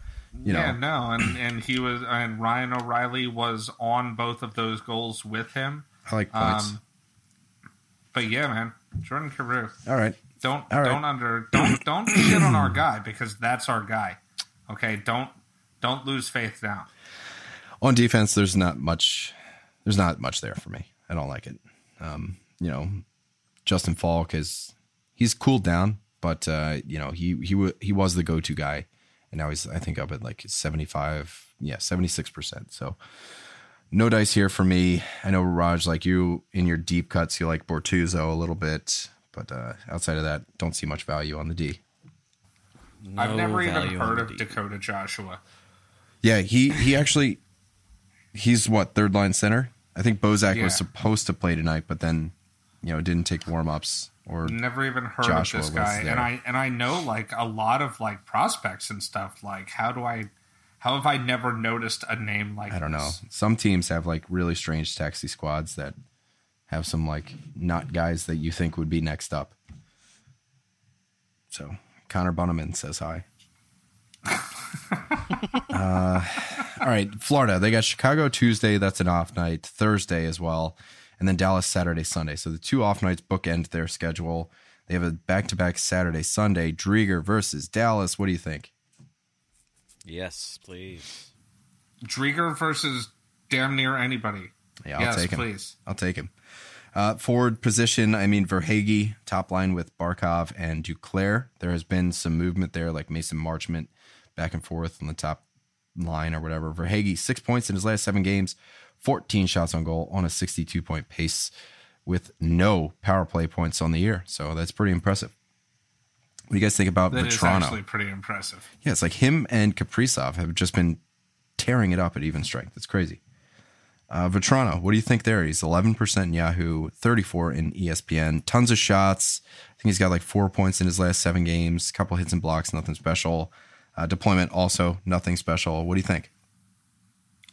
Speaker 1: you know,
Speaker 5: yeah, no, and and he was and Ryan O'Reilly was on both of those goals with him.
Speaker 1: I like points.
Speaker 5: Um, but yeah, man, Jordan Kyrou.
Speaker 1: All right.
Speaker 5: Don't
Speaker 1: All right.
Speaker 5: don't under don't don't shit on our guy because that's our guy. Okay, don't don't lose faith now.
Speaker 1: On defense, there's not much. There's not much there for me. I don't like it. Um, you know, Justin Faulk is he's cooled down, but uh, you know he he wa he was the go to guy, and now he's I think up at like seventy five, yeah, seventy six percent. So no dice here for me. I know Raj, like you in your deep cuts, you like Bortuzzo a little bit, but uh, outside of that, don't see much value on the D.
Speaker 5: I've never even heard of
Speaker 4: D.
Speaker 5: Dakota Joshua.
Speaker 1: Yeah, he he actually he's what third line center. I think Bozak
Speaker 5: Yeah.
Speaker 1: was supposed to play tonight, but then you know didn't take warm ups or
Speaker 5: Never even heard
Speaker 1: Joshua
Speaker 5: of this guy, and I and I know like a lot of like prospects and stuff. Like, how do I? How have I never noticed a name like?
Speaker 1: I don't know. Some teams have like really strange taxi squads that have some like not guys that you think would be next up. So Connor Bunnaman says hi. Uh, all right, Florida. They got Chicago Tuesday. That's an off night. Thursday as well, and then Dallas Saturday, Sunday. So the two off nights bookend their schedule. They have a back to back Saturday, Sunday. Driedger versus Dallas. What do you think?
Speaker 4: Yes, please.
Speaker 5: Driedger versus damn near anybody.
Speaker 1: Yeah, I'll
Speaker 5: yes,
Speaker 1: take him.
Speaker 5: please.
Speaker 1: I'll take him. Uh, forward position, I mean, Verhaeghe, top line with Barkov and Duclair. There has been some movement there, like Mason Marchment back and forth on the top line or whatever. Verhaeghe, six points in his last seven games, 14 shots on goal on a 62 point pace with no power play points on the year. So that's pretty impressive. What do you guys think about
Speaker 5: That is
Speaker 1: Vatrano?
Speaker 5: actually pretty impressive.
Speaker 1: Yeah, it's like him and Kaprizov have just been tearing it up at even strength. It's crazy. Uh, Vatrano, what do you think there? He's 11% in Yahoo, 34 in ESPN. Tons of shots. I think he's got like four points in his last seven games. couple hits and blocks, nothing special. Uh, deployment also nothing special. What do you think?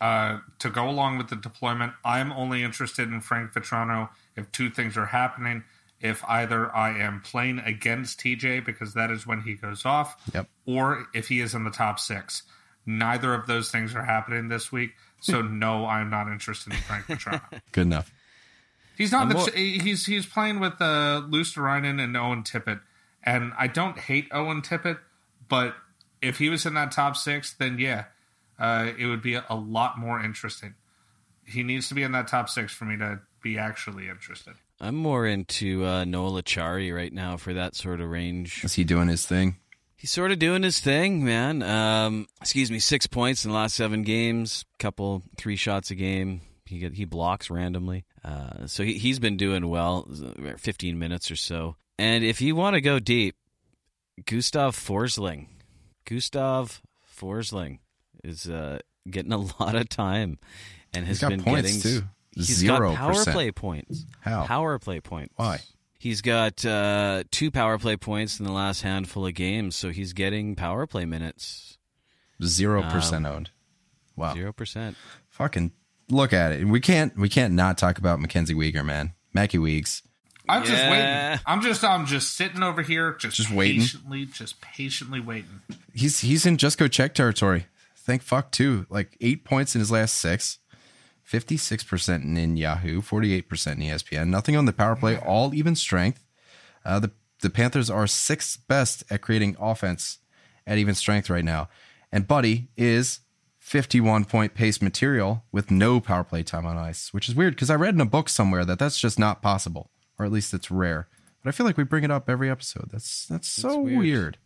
Speaker 5: Uh, to go along with the deployment, I'm only interested in Frank Vatrano if two things are happening. If either I am playing against TJ because that is when he goes off,
Speaker 1: Yep.
Speaker 5: or if he is in the top six. Neither of those things are happening this week, so no, I'm not interested in Frank Vatrano.
Speaker 1: Good enough.
Speaker 5: He's not. The,
Speaker 4: more-
Speaker 5: he's he's playing with uh, Luostarinen and Owen Tippett, and I don't hate Owen Tippett, but if he was in that top six, then yeah, uh, it would be a, a lot more interesting. He needs to be in that top six for me to be actually interested.
Speaker 4: I'm more into uh, Noel Acciari right now for that sort of range.
Speaker 1: Is he doing his thing?
Speaker 4: He's sort of doing his thing, man. Um, excuse me, six points in the last seven games, couple three shots a game. He get, he blocks randomly, uh, so he, he's been doing well. uh, Fifteen minutes or so, and if you want to go deep, Gustav Forsling, Gustav Forsling is uh, getting a lot of time, and has been
Speaker 1: points,
Speaker 4: getting
Speaker 1: too.
Speaker 4: He's
Speaker 1: Zero
Speaker 4: got power
Speaker 1: percent.
Speaker 4: play points.
Speaker 1: How?
Speaker 4: Power play points.
Speaker 1: Why?
Speaker 4: He's got uh, two power play points in the last handful of games, so he's getting power play minutes.
Speaker 1: Zero percent owned. Wow.
Speaker 4: Zero percent.
Speaker 1: Fucking look at it. We can't we can't not talk about Mackenzie Weegar, man. Mackie Weeks.
Speaker 5: I'm just
Speaker 4: Yeah.
Speaker 5: waiting. I'm just I'm just sitting over here, just
Speaker 1: Just waiting?
Speaker 5: patiently, just patiently waiting.
Speaker 1: he's he's in just go check territory. Thank fuck too. Like eight points in his last six. 56% in Yahoo, 48% in ESPN. Nothing on the power play, all even strength. Uh, the, the Panthers are sixth best at creating offense at even strength right now. And Buddy is 51 point pace material with no power play time on ice, which is weird because I read in a book somewhere that that's just not possible, or at least it's rare. But I feel like we bring it up every episode. That's that's so
Speaker 4: weird.
Speaker 1: weird.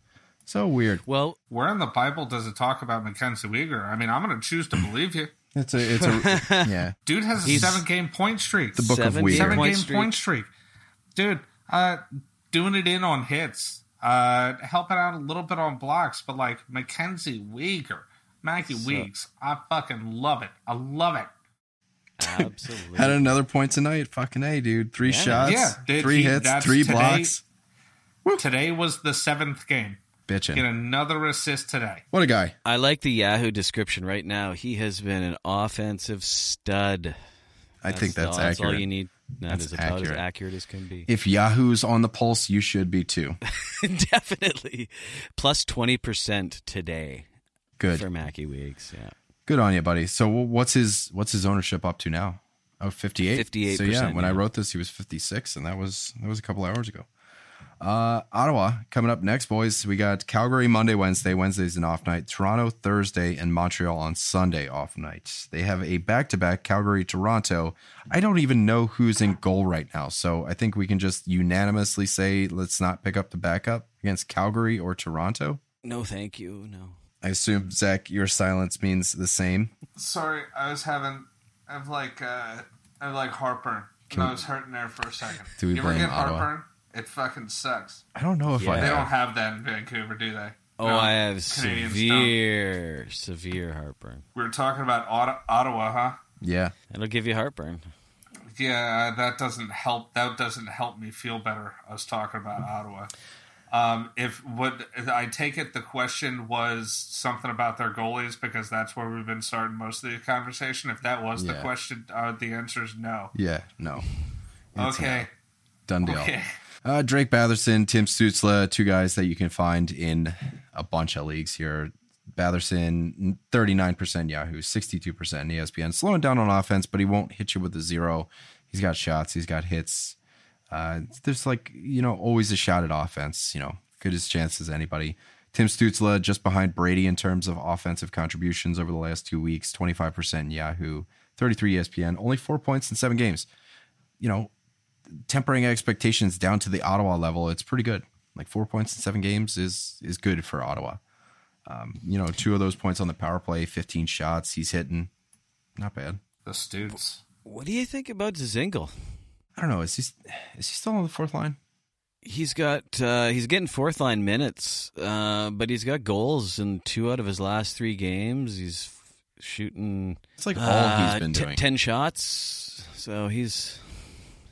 Speaker 1: So weird.
Speaker 4: Well,
Speaker 5: Where in the Bible does it talk about Mackenzie Weegar? I mean, I'm going to choose to believe you.
Speaker 1: It's a it's a yeah.
Speaker 5: Dude has a
Speaker 4: He's-
Speaker 5: seven game point streak.
Speaker 1: The book of
Speaker 4: Seven
Speaker 1: Weegar.
Speaker 5: seven
Speaker 4: Point
Speaker 5: game
Speaker 4: streak.
Speaker 5: point streak. Dude, uh, doing it in on hits, uh, helping out a little bit on blocks, but like Mackenzie Weegar, Mackie Weeks, I fucking love it. I love it.
Speaker 4: Absolutely.
Speaker 1: Had another point tonight. Fucking A, dude. Three
Speaker 4: Yeah.
Speaker 1: shots,
Speaker 5: Yeah, did
Speaker 1: three
Speaker 5: he-
Speaker 1: hits, three
Speaker 5: today-
Speaker 1: blocks.
Speaker 5: Today was the seventh game. Get another assist today.
Speaker 1: What a guy.
Speaker 4: I like the Yahoo description right now. He has been an offensive stud.
Speaker 1: I think that's
Speaker 4: all, That's all
Speaker 1: accurate.
Speaker 4: you need. That
Speaker 1: That's
Speaker 4: is about
Speaker 1: accurate.
Speaker 4: as accurate as can be.
Speaker 1: If Yahoo's on the pulse, you should be too.
Speaker 4: Definitely. Plus 20% today
Speaker 1: Good.
Speaker 4: for Mackie Weeks. Yeah.
Speaker 1: Good on you, buddy. So what's his what's his ownership up to now? Oh, 58?
Speaker 4: 58%,
Speaker 1: So yeah, when I wrote this, he was 56, and that was that was a couple hours ago. Uh, Ottawa coming up next, boys. We got Calgary Monday, Wednesday. Wednesday's an off night. Toronto Thursday, and Montreal on Sunday off night. They have a back to back Calgary Toronto. I don't even know who's in goal right now, so I think we can just unanimously say let's not pick up the backup against Calgary or Toronto.
Speaker 4: No, thank you. No.
Speaker 1: I assume Zach, your silence means the same.
Speaker 5: Sorry, I was having, I've like, uh, I've like heartburn.
Speaker 1: Can
Speaker 5: I
Speaker 1: we-
Speaker 5: was hurting there for a second.
Speaker 1: Do we
Speaker 5: you ever
Speaker 1: blame
Speaker 5: get
Speaker 1: Ottawa?
Speaker 5: heartburn? It fucking sucks.
Speaker 1: I don't know if
Speaker 4: Yeah.
Speaker 1: I
Speaker 5: They
Speaker 1: have.
Speaker 5: don't have that in Vancouver, do they?
Speaker 4: Oh,
Speaker 5: No,
Speaker 4: I have
Speaker 5: Canadians
Speaker 4: severe, severe heartburn.
Speaker 5: We were talking about Otta- Ottawa, huh?
Speaker 1: Yeah.
Speaker 4: It'll give you heartburn.
Speaker 5: Yeah, that doesn't help. That doesn't help me feel better. I was talking about Ottawa. Um, if what I take it, the question was something about their goalies because that's where we've been starting most of the conversation. If that was the question, uh, the answer is no.
Speaker 1: Yeah, no. It's a
Speaker 5: okay,
Speaker 1: Done deal.
Speaker 5: okay.
Speaker 1: Uh, Drake Batherson, Tim Stützle, two guys that you can find in a bunch of leagues here. Batherson, 39% Yahoo, 62% ESPN. Slowing down on offense, but he won't hit you with a zero. He's got shots, he's got hits. Uh, there's like, you know, always a shot at offense, you know, good as chance as anybody. Tim Stützle just behind Brady in terms of offensive contributions over the last two weeks, 25% Yahoo, 33 ESPN, only four points in seven games. You know, tempering expectations down to the Ottawa level, it's pretty good. Like four points in seven games is is good for Ottawa. Um, you know, two of those points on the power play, 15 shots he's hitting. Not bad.
Speaker 5: The Stoots.
Speaker 4: What do you think about Dzingel?
Speaker 1: I don't know. Is he is he still on the fourth line?
Speaker 4: He's got uh, he's getting fourth line minutes, uh, but he's got goals in two out of his last three games. He's shooting.
Speaker 1: It's like all
Speaker 4: uh,
Speaker 1: he's been
Speaker 4: t-
Speaker 1: doing.
Speaker 4: ten shots. So he's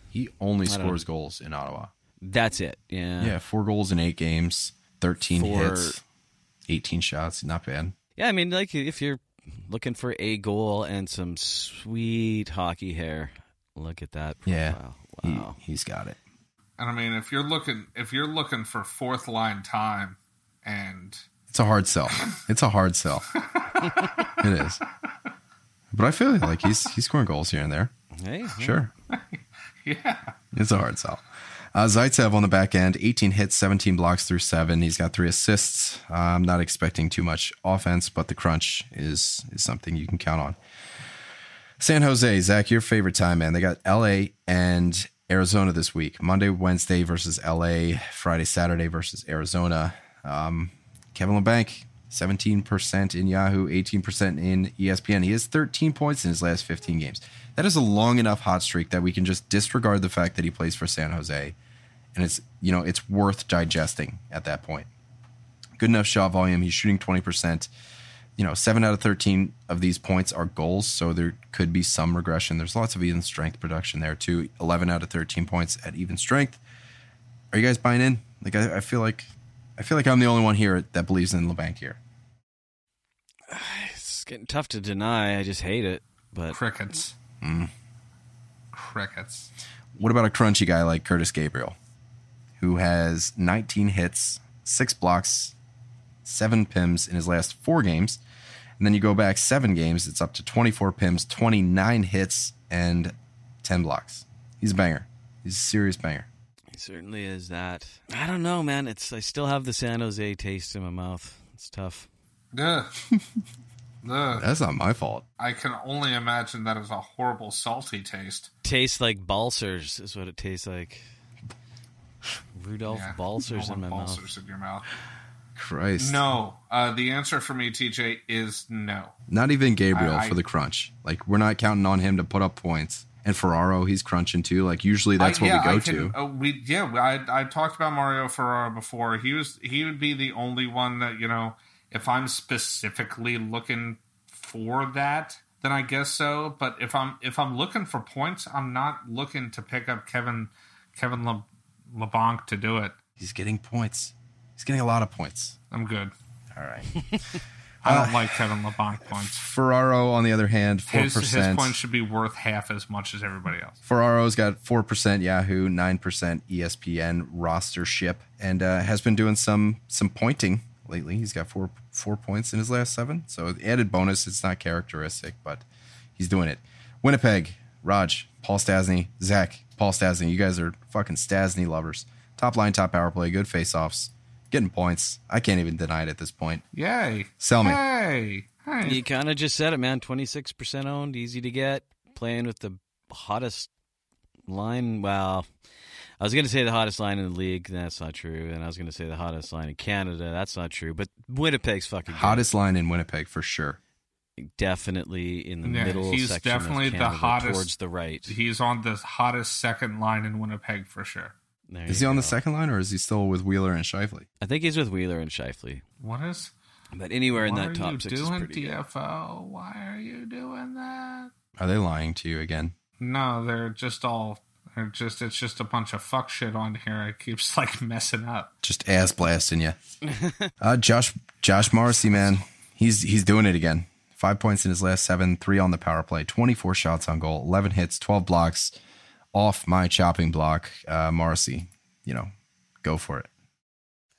Speaker 1: he only
Speaker 4: I don't-
Speaker 1: scores goals in Ottawa.
Speaker 4: that's it. Yeah,
Speaker 1: Yeah, four goals in eight games, 13 hits, 18 shots. Not bad.
Speaker 4: Yeah, I mean, like if you're looking for a goal and some sweet hockey hair, look at that
Speaker 1: Yeah.
Speaker 4: profile.
Speaker 1: He,
Speaker 4: Wow.
Speaker 1: he's got it.
Speaker 5: And I mean, if you're looking, if you're looking for fourth line time, and
Speaker 1: It's a hard sell. It's a hard sell. it is. But I feel like he's he's scoring goals here and there.
Speaker 4: Hey,
Speaker 1: Sure.
Speaker 5: yeah,
Speaker 1: It's a hard sell. Uh, Zaitsev on the back end, 18 hits, 17 blocks through seven. He's got three assists. I'm not expecting too much offense, but the crunch is is something you can count on. San Jose, Zach, your favorite time, man. They got LA and Arizona this week. Monday, Wednesday versus LA. Friday, Saturday versus Arizona. Um, Kevin Labanc, 17% in Yahoo, 18% in ESPN. He has 13 points in his last 15 games. That is a long enough hot streak that we can just disregard the fact that he plays for San Jose. And it's, you know, it's worth digesting at that point. Good enough shot volume. He's shooting 20%. You know, seven out of 13 of these points are goals. So there could be some regression. There's lots of even strength production there, too. 11 out of 13 points at even strength. Are you guys buying in? Like, I, I feel like. I feel like I'm the only one here that believes in Labanc here.
Speaker 4: it's getting tough to deny. I just hate it. But
Speaker 5: crickets,
Speaker 1: Mm.
Speaker 5: crickets.
Speaker 1: What about a crunchy guy like Kurtis Gabriel, who has 19 hits, six blocks, seven pims in his last four games? And then you go back seven games, it's up to 24 pims, 29 hits, and 10 blocks. He's a banger. He's a serious banger.
Speaker 4: He certainly is that. I don't know, man. It's I still have the San Jose taste in my mouth. It's tough.
Speaker 5: Ugh. Ugh.
Speaker 1: That's not my fault.
Speaker 5: I can only imagine that is a horrible salty taste.
Speaker 4: Tastes like Balcers is what it tastes like. Rudolph
Speaker 5: Yeah. Balcers
Speaker 4: in my
Speaker 5: more
Speaker 4: mouth.
Speaker 5: Balcers in your mouth.
Speaker 1: Christ.
Speaker 5: No, uh, the answer for me, TJ, is no.
Speaker 1: Not even Gabriel
Speaker 5: I-
Speaker 1: for the crunch. Like, we're not counting on him to put up points. And Ferraro, he's crunching too. Like, usually that's
Speaker 5: I-
Speaker 1: what
Speaker 5: yeah,
Speaker 1: we go
Speaker 5: can-
Speaker 1: to.
Speaker 5: uh, we yeah, I I talked about Mario Ferraro before. He was he would be the only one that you know. If I'm specifically looking for that, then I guess so. But if I'm if I'm looking for points, I'm not looking to pick up Kevin Kevin Le, LeBlanc to do it.
Speaker 1: He's getting points. He's getting a lot of points.
Speaker 5: I'm good.
Speaker 1: All right.
Speaker 5: I
Speaker 1: Uh,
Speaker 5: don't like Kevin LeBlanc points.
Speaker 1: Ferraro, on the other hand, four
Speaker 5: His, his
Speaker 1: percent.
Speaker 5: points should be worth half as much as everybody else.
Speaker 1: Ferraro's got four percent Yahoo, nine percent ESPN rostership, and uh, has been doing some some pointing lately. He's got four four points in his last seven. So the added bonus. It's not characteristic, but he's doing it. Winnipeg, Raj, Paul Stastny, Zach, Paul Stastny. You guys are fucking Stastny lovers. Top line, top power play, good face offs, getting points. I can't even deny it at this point.
Speaker 5: Yay!
Speaker 1: Sell me.
Speaker 5: Hey, hey.
Speaker 4: You kind of just said it, man. Twenty six percent owned, easy to get. Playing with the hottest line. Well, I was going to say the hottest line in the league. That's not true. And I was going to say the hottest line in Canada. That's not true. But Winnipeg's fucking good.
Speaker 1: Hottest line in Winnipeg for sure.
Speaker 4: Definitely in the
Speaker 5: Yeah,
Speaker 4: middle
Speaker 5: he's
Speaker 4: section
Speaker 5: definitely
Speaker 4: of
Speaker 5: the
Speaker 4: Canada,
Speaker 5: hottest-
Speaker 4: towards the right.
Speaker 5: He's on the hottest second line in Winnipeg for sure.
Speaker 4: There
Speaker 1: Is
Speaker 4: you
Speaker 1: he on the second line or is he still with Wheeler and Scheifele?
Speaker 4: I think he's with Wheeler and Scheifele.
Speaker 5: What is?
Speaker 4: But anywhere in that
Speaker 5: are
Speaker 4: top
Speaker 5: you
Speaker 4: six is
Speaker 5: doing,
Speaker 4: pretty good.
Speaker 5: DFO? Why are you doing that?
Speaker 1: Are they lying to you again?
Speaker 5: No, they're just all. They're just. It's just a bunch of fuck shit on here. It keeps like messing up.
Speaker 1: Just ass blasting you. uh, Josh Josh Morrissey, man, he's he's doing it again. Five points in his last seven, three on the power play, twenty four shots on goal, eleven hits, twelve blocks off my chopping block. Uh, Morrissey, you know, go for it.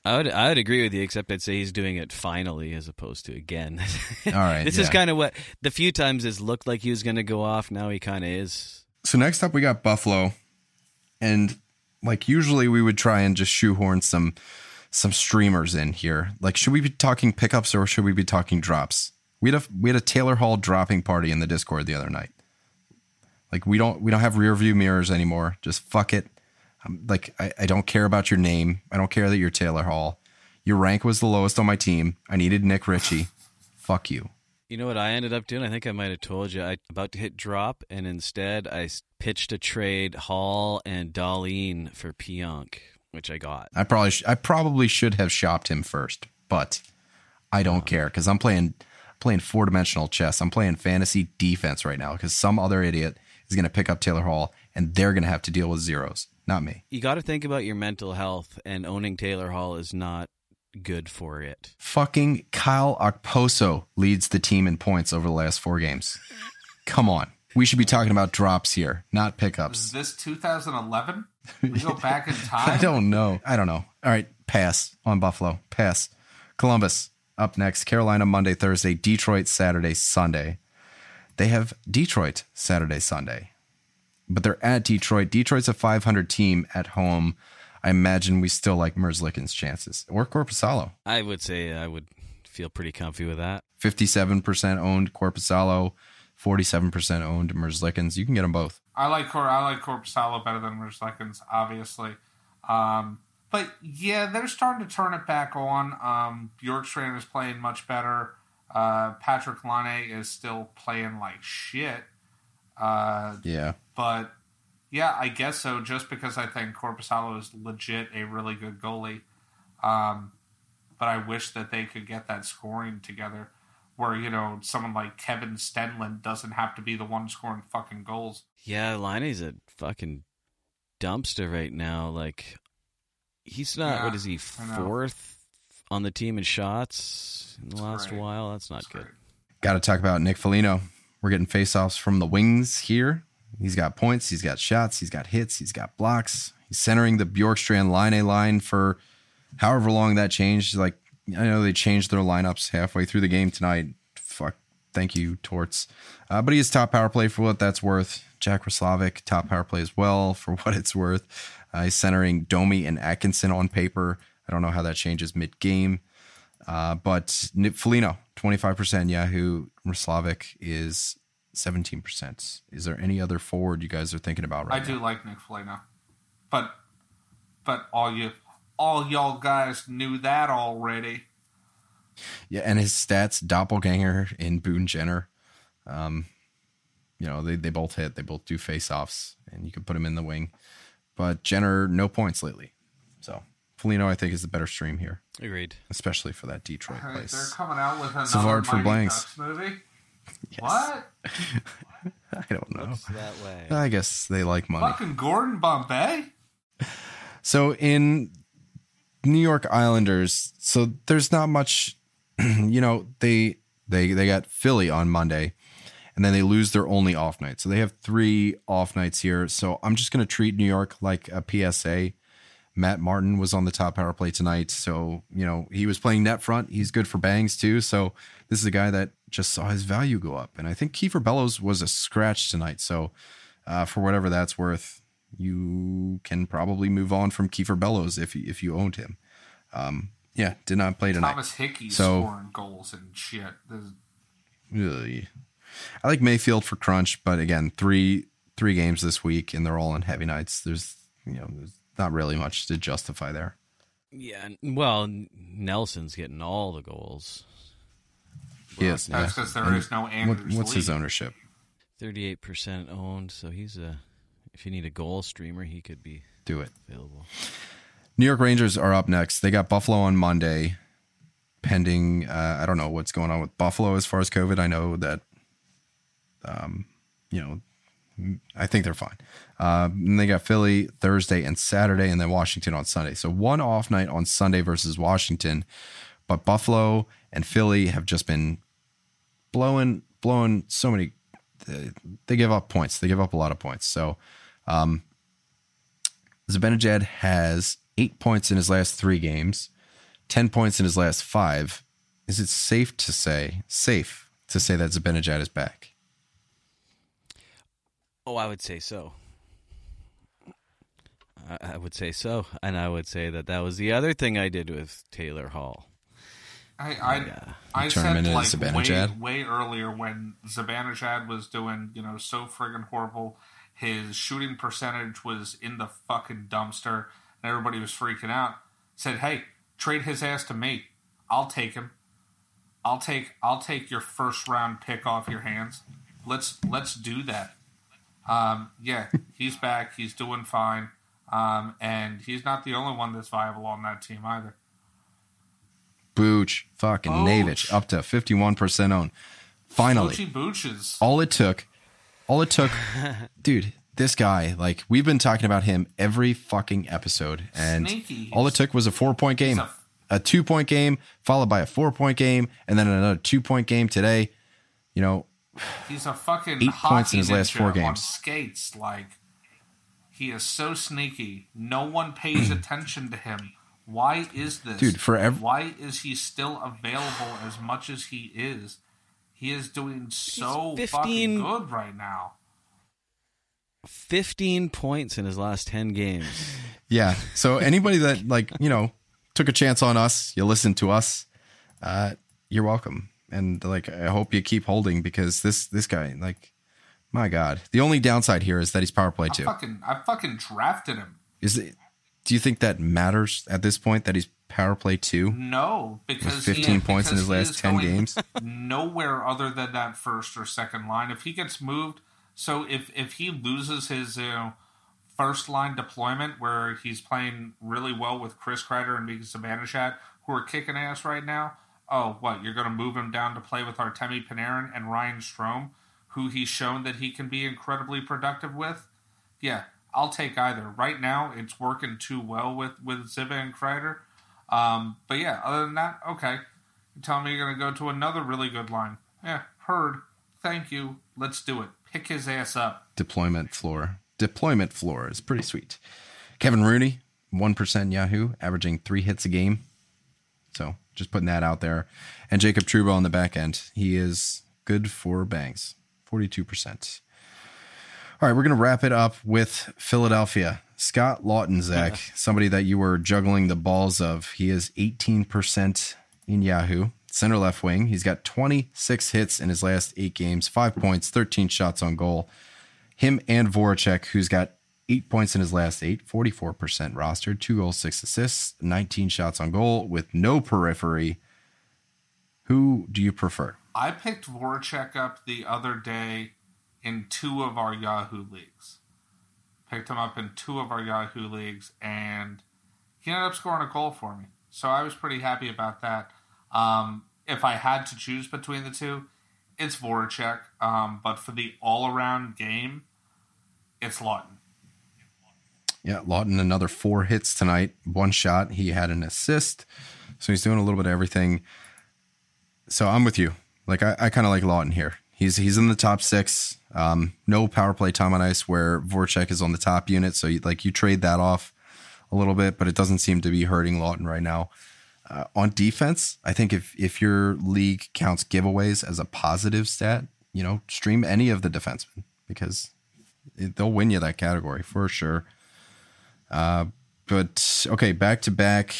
Speaker 4: I would I would agree with you, except I'd say he's doing it finally as opposed to again.
Speaker 1: All right,
Speaker 4: this is kind of what the few times it's looked like he was going to go off. Now he kind of is.
Speaker 1: So next up, we got Buffalo, and like usually we would try and just shoehorn some some streamers in here. Like, should we be talking pickups or should we be talking drops? We had a we had a Taylor Hall dropping party in the Discord the other night. Like we don't we don't have rear view mirrors anymore. Just fuck it. Um, like I, I don't care about your name. I don't care that you're Taylor Hall. Your rank was the lowest on my team. I needed Nick Ritchie. fuck you.
Speaker 4: You know what I ended up doing? I think I might have told you. I about to hit drop, and instead I pitched a trade Hall and Dahlin for Pionk, which I got.
Speaker 1: I probably sh- I probably should have shopped him first, but I don't care because I'm playing playing four dimensional chess. I'm playing fantasy defense right now because some other idiot is going to pick up Taylor Hall and they're going to have to deal with zeros, not me.
Speaker 4: You got to think about your mental health, and owning Taylor Hall is not good for it.
Speaker 1: Fucking Kyle Okposo leads the team in points over the last four games. Come on. We should be talking about drops here, not
Speaker 5: Is
Speaker 1: pickups.
Speaker 5: this 2011? We go back in time.
Speaker 1: I don't know. I don't know. All right, pass on Buffalo. Pass. Columbus up next. Carolina Monday, Thursday. Detroit Saturday, Sunday. They have Detroit Saturday, Sunday, but they're at Detroit. Detroit's a 500 team at home. I imagine we still like Merzlikins' chances or Korpisalo.
Speaker 4: I would say I would feel pretty comfy with that.
Speaker 1: 57% owned Korpisalo, 47% owned Merzlikins. You can get them both.
Speaker 5: I like Cor- I like Korpisalo better than Mercedes, obviously. Um, but yeah, they're starting to turn it back on. Um, Bjorkstrand is playing much better. Uh, Patrik Laine is still playing like shit. Uh,
Speaker 1: Yeah.
Speaker 5: but yeah, I guess so. Just because I think Korpisalo is legit a really good goalie. Um, but I wish that they could get that scoring together, where you know someone like Kevin Stenlund doesn't have to be the one scoring fucking goals.
Speaker 4: Yeah, Liney's a fucking dumpster right now. Like, he's not.
Speaker 5: Yeah,
Speaker 4: what is he?
Speaker 5: I know.
Speaker 4: Fourth on the team in shots in the last
Speaker 5: great.
Speaker 4: while. That's not
Speaker 5: It's
Speaker 4: good.
Speaker 5: great.
Speaker 1: Got to talk about Nick Foligno. We're getting faceoffs from the wings here. He's got points, he's got shots, he's got hits, he's got blocks. He's centering the Bjorkstrand line a line for however long that changed. Like I know they changed their lineups halfway through the game tonight. Fuck, thank you, Torts. Uh, but he is top power play for what that's worth. Jack Roslovic, top power play as well for what it's worth. Uh, he's centering Domi and Atkinson on paper. I don't know how that changes mid game. Uh, but Nip Foligno, 25% Yahoo. Roslovic is 17%. Is there any other forward you guys are thinking about right
Speaker 5: I do like Nick Foligno, but but all you all y'all guys knew that already.
Speaker 1: Yeah, and his stats, doppelganger in Boone Jenner. Um, you know, they, they both hit. They both do face offs, and you can put him in the wing. But Jenner, no points lately. So Foligno, I think, is the better stream here,
Speaker 4: Agreed.
Speaker 1: especially for that Detroit place.
Speaker 5: They're coming out with another
Speaker 1: Savard for
Speaker 5: Mighty
Speaker 1: blanks.
Speaker 5: Ducks movie.
Speaker 1: Yes.
Speaker 5: What?
Speaker 1: I don't know.
Speaker 4: Looks that way.
Speaker 1: I guess they like money.
Speaker 5: Fucking Gordon Bombay?
Speaker 1: So in New York Islanders, so there's not much, you know, they they they got Philly on Monday and then they lose their only off night. So they have three off nights here. So I'm just going to treat New York like a PSA. Matt Martin was on the top power play tonight. So, you know, he was playing net front. He's good for bangs too. So this is a guy that just saw his value go up. And I think Kiefer Bellows was a scratch tonight. So uh, for whatever that's worth, you can probably move on from Kiefer Bellows if you, if you owned him. Um, yeah, did not play tonight.
Speaker 5: Thomas Hickey
Speaker 1: So-
Speaker 5: scoring goals and shit. Is-
Speaker 1: I like Mayfield for crunch, but again, three three games this week, and they're all on heavy nights. There's you know there's not really much to justify there.
Speaker 4: Yeah. Well, Nelson's getting all the goals.
Speaker 1: Yes,
Speaker 5: That's because there is no Andrews
Speaker 1: what's his ownership?
Speaker 4: Thirty-eight percent owned. So he's a. If you need a goal streamer, he could be
Speaker 1: Do it.
Speaker 4: available.
Speaker 1: New York Rangers are up next. They got Buffalo on Monday, pending. Uh, I don't know what's going on with Buffalo as far as COVID. I know that, um, you know, I think they're fine. Uh, and they got Philly Thursday and Saturday, and then Washington on Sunday. So one off night on Sunday versus Washington, but Buffalo and Philly have just been blowing blowing so many. They, they give up points. They give up a lot of points. So, um, Zibanejad has eight points in his last three games, ten points in his last five. Is it safe to say safe to say that Zibanejad is back?
Speaker 4: Oh, I would say so. I, I would say so, and I would say that that was the other thing I did with Taylor Hall.
Speaker 5: I I,
Speaker 4: Yeah.
Speaker 5: I
Speaker 1: turn him
Speaker 5: said
Speaker 1: into
Speaker 5: like way,
Speaker 1: Zibanejad?
Speaker 5: way earlier when Zibanejad was doing you know so friggin' horrible. His shooting percentage was in the fucking dumpster, and everybody was freaking out. Said, "Hey, trade his ass to me. I'll take him. I'll take I'll take your first round pick off your hands. Let's let's do that." Um, yeah, he's back. He's doing fine, um, and he's not the only one that's viable on that team either.
Speaker 1: Booch, fucking
Speaker 5: Booch.
Speaker 1: Navich, up to fifty one percent owned. Finally,
Speaker 5: Boochie Booches.
Speaker 1: all it took, all it took, dude. This guy, like we've been talking about him every fucking episode, and
Speaker 5: Sneaky.
Speaker 1: all it took was a four point game,
Speaker 5: a-
Speaker 1: a two point game, followed by a four point game, and then another two point game today. You know,
Speaker 5: He's a fucking
Speaker 1: Eight points in his last
Speaker 5: ninja
Speaker 1: four
Speaker 5: on
Speaker 1: games.
Speaker 5: skates. Like he is so sneaky. No one pays attention to him. Why is this,
Speaker 1: Dude, for ev-
Speaker 5: Why is he still available as much as he is? He is doing so
Speaker 4: He's
Speaker 5: fucking
Speaker 4: 15
Speaker 5: good right now.
Speaker 4: 15 points in his last 10 games.
Speaker 1: Yeah. So anybody that like you know took a chance on us, you listened to us, uh, you're welcome. And like I hope you keep holding because this this guy like, my God. The only downside here is that he's power play
Speaker 5: I
Speaker 1: too.
Speaker 5: fucking, I fucking drafted him.
Speaker 1: Is it? Do you think that matters at this point that he's power play two?
Speaker 5: No, because
Speaker 1: With 15
Speaker 5: he,
Speaker 1: points in his last 10 games?
Speaker 5: nowhere other than that first or second line. If he gets moved, so if if he loses his you know first line deployment where he's playing really well with Chris Kreider and Mika Zibanejad, who are kicking ass right now. Oh, what you're going to move him down to play with Artemi Panarin and Ryan Strome, who he's shown that he can be incredibly productive with? Yeah, I'll take either. Right now, it's working too well with with Ziba and Kreider. Um, but yeah, other than that, okay. You tell me you're going to go to another really good line. Yeah, heard. Thank you. Let's do it. Pick his ass up.
Speaker 1: Deployment floor. Deployment floor is pretty sweet. Kevin Rooney, one percent Yahoo, averaging three hits a game. So just putting that out there. And Jacob Trouba on the back end. He is good for bangs. Forty-two percent. All right, we're gonna wrap it up with Philadelphia. Scott Laughton, Zach, somebody that you were juggling the balls of. He is 18% in Yahoo, center left wing. He's got 26 hits in his last eight games, five points, 13 shots on goal. Him and Voracek, who's got eight points in his last eight, 44% rostered, two goals, six assists, 19 shots on goal with no periphery. Who do you prefer?
Speaker 5: I picked Voracek up the other day in two of our Yahoo leagues. Picked him up in two of our Yahoo leagues, and he ended up scoring a goal for me. So I was pretty happy about that. Um, if I had to choose between the two, it's Voracek. Um, but for the all around game, it's Laughton.
Speaker 1: Yeah, Laughton, another four hits tonight, one shot. He had an assist. So he's doing a little bit of everything. So I'm with you. Like I, I kind of like Laughton here. He's he's in the top six. Um, no power play time on ice where Voracek is on the top unit. So you, like you trade that off a little bit, but it doesn't seem to be hurting Laughton right now. Uh, on defense, I think if if your league counts giveaways as a positive stat, you know, stream any of the defensemen because they'll win you that category for sure. Uh, but okay, back to back.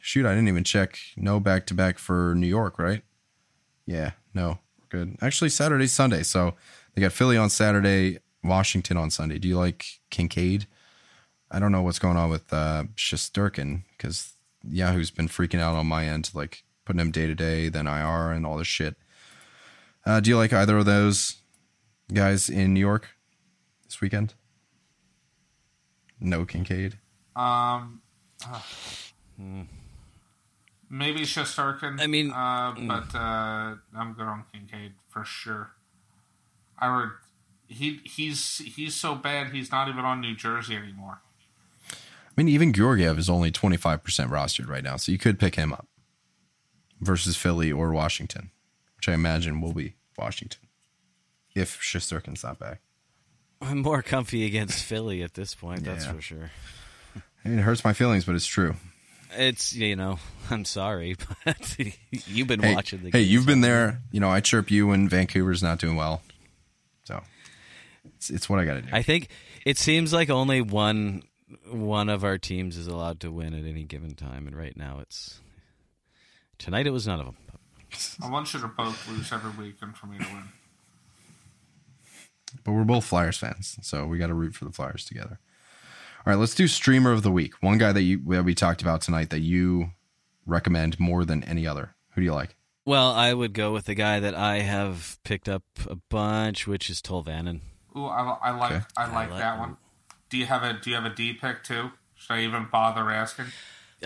Speaker 1: Shoot, I didn't even check. No back to back for New York, right? Yeah, no, good. Actually, Saturday, Sunday. So they got Philly on Saturday, Washington on Sunday. Do you like Kinkaid? I don't know what's going on with uh, because Yahoo's been freaking out on my end, like putting him day to day, then IR and all this shit. Uh, do you like either of those guys in New York this weekend? No Kinkaid.
Speaker 5: Um, uh, maybe Shesterkin.
Speaker 4: I mean-
Speaker 5: uh, but uh, I'm good on Kinkaid for sure. I would he he's he's so bad he's not even on New Jersey anymore.
Speaker 1: I mean, even Georgiev is only 25% rostered right now, so you could pick him up versus Philly or Washington, which I imagine will be Washington if Shesterkin's not back.
Speaker 4: I'm more comfy against Philly at this point. That's
Speaker 1: Yeah.
Speaker 4: for sure.
Speaker 1: I mean, it hurts my feelings, but it's true.
Speaker 4: It's you know I'm sorry, but you've been
Speaker 1: Hey,
Speaker 4: watching the.
Speaker 1: hey,
Speaker 4: games.
Speaker 1: you've been there. You know, I chirp you when Vancouver's not doing well. So it's, it's what I got to do.
Speaker 4: I think it seems like only one one of our teams is allowed to win at any given time, and right now it's tonight. It was none of them.
Speaker 5: I want you to both lose every week and for me to win.
Speaker 1: But we're both Flyers fans, so we got to root for the Flyers together. All right, let's do streamer of the week. One guy that you that we talked about tonight that you recommend more than any other. Who do you like?
Speaker 4: Well, I would go with the guy that I have picked up a bunch, which is Tolvanen.
Speaker 5: Ooh, I, I like
Speaker 1: Okay.
Speaker 5: I like
Speaker 4: like
Speaker 5: that one. Do you have a Do you have a D pick too? Should I even bother asking?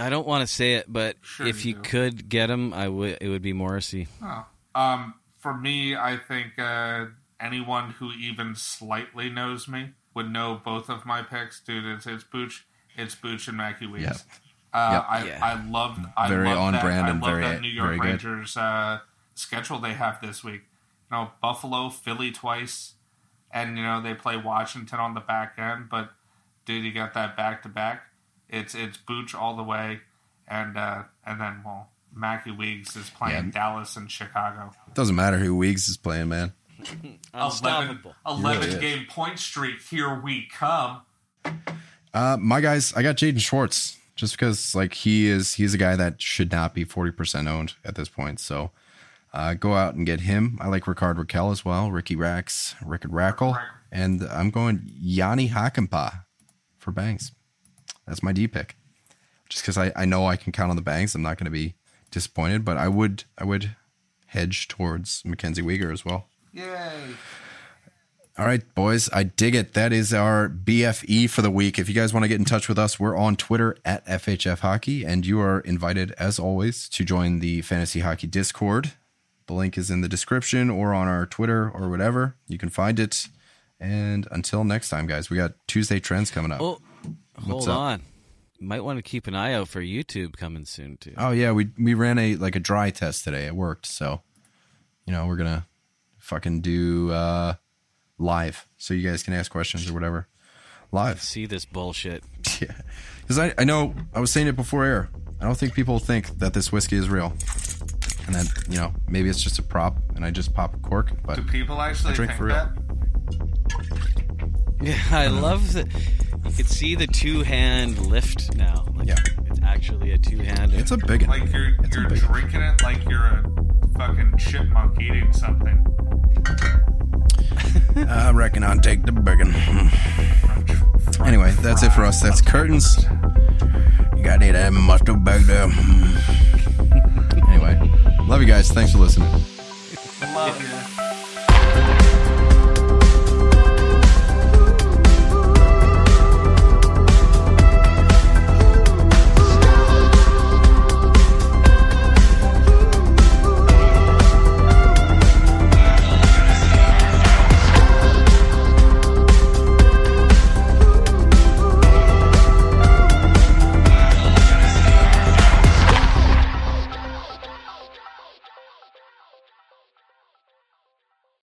Speaker 4: I don't want to say it, but
Speaker 5: Sure
Speaker 4: if
Speaker 5: you
Speaker 4: you
Speaker 5: do.
Speaker 4: could get him, I would. It would be Morrissey.
Speaker 5: Oh, um, for me, I think uh, anyone who even slightly knows me would know both of my picks, dude. It's it's Booch, it's Booch and Mackie Weeks.
Speaker 1: Yep.
Speaker 5: Uh,
Speaker 1: Yep.
Speaker 5: I
Speaker 4: Yeah.
Speaker 5: I loved I
Speaker 1: Very
Speaker 5: loved
Speaker 1: on
Speaker 5: that,
Speaker 1: brand
Speaker 5: I
Speaker 1: and
Speaker 5: love
Speaker 1: very-
Speaker 5: that New York
Speaker 1: very good.
Speaker 5: Rangers uh, schedule they have this week. You know, Buffalo, Philly twice, and you know they play Washington on the back end. But dude, you got that back to back. It's it's Booch all the way, and uh, and then well, Mackie Weeks is playing
Speaker 1: Yeah.
Speaker 5: Dallas and Chicago.
Speaker 1: It doesn't matter who Weeks is playing, man.
Speaker 5: 11,
Speaker 4: Unstoppable.
Speaker 5: 11
Speaker 1: really is.
Speaker 5: game point streak. Here we come.
Speaker 1: Uh, my guys, I got Jaden Schwartz just because like he is he's a guy that should not be 40% owned at this point. So uh, go out and get him. I like Rickard Rakell as well, Ricky Rax, Rickard Rackle,
Speaker 5: Rackle.
Speaker 1: and I'm going Jani Hakanpää for Banks. That's my D pick. Just because I, I know I can count on the Banks, I'm not going to be disappointed, but I would I would hedge towards Mackenzie Weegar as well.
Speaker 5: Yay.
Speaker 1: All right, boys, I dig it. That is our BFE for the week. If you guys want to get in touch with us, we're on Twitter at FHF Hockey, and you are invited, as always, to join the Fantasy Hockey Discord. The link is in the description or on our Twitter or whatever. You can find it. And until next time, guys, we got Tuesday trends coming up.
Speaker 4: Oh, hold
Speaker 1: up?
Speaker 4: on. You might want to keep an eye out for YouTube coming soon too.
Speaker 1: Oh yeah, we we ran a like a dry test today. It worked. So, you know, we're gonna fucking do uh live, so you guys can ask questions or whatever live.
Speaker 4: See this bullshit.
Speaker 1: Yeah, because I, I know I was saying it before air. I don't think people think that this whiskey is real, and then, you know maybe it's just a prop, and I just pop a cork. But
Speaker 5: Do people actually
Speaker 1: drink
Speaker 5: think
Speaker 1: for real.
Speaker 5: that?
Speaker 4: Yeah, I love that. You can see the two hand lift now. Like,
Speaker 1: Yeah.
Speaker 4: it's actually a two hand.
Speaker 1: it's a big one.
Speaker 5: Like you're
Speaker 1: It's
Speaker 5: you're
Speaker 1: big one.
Speaker 5: drinking it like you're a fucking chipmunk eating something.
Speaker 1: I reckon I'll take the big one. Anyway, that's it for us. That's curtains. You gotta eat that mustard bag there. Hmm. anyway, love you guys. Thanks for listening.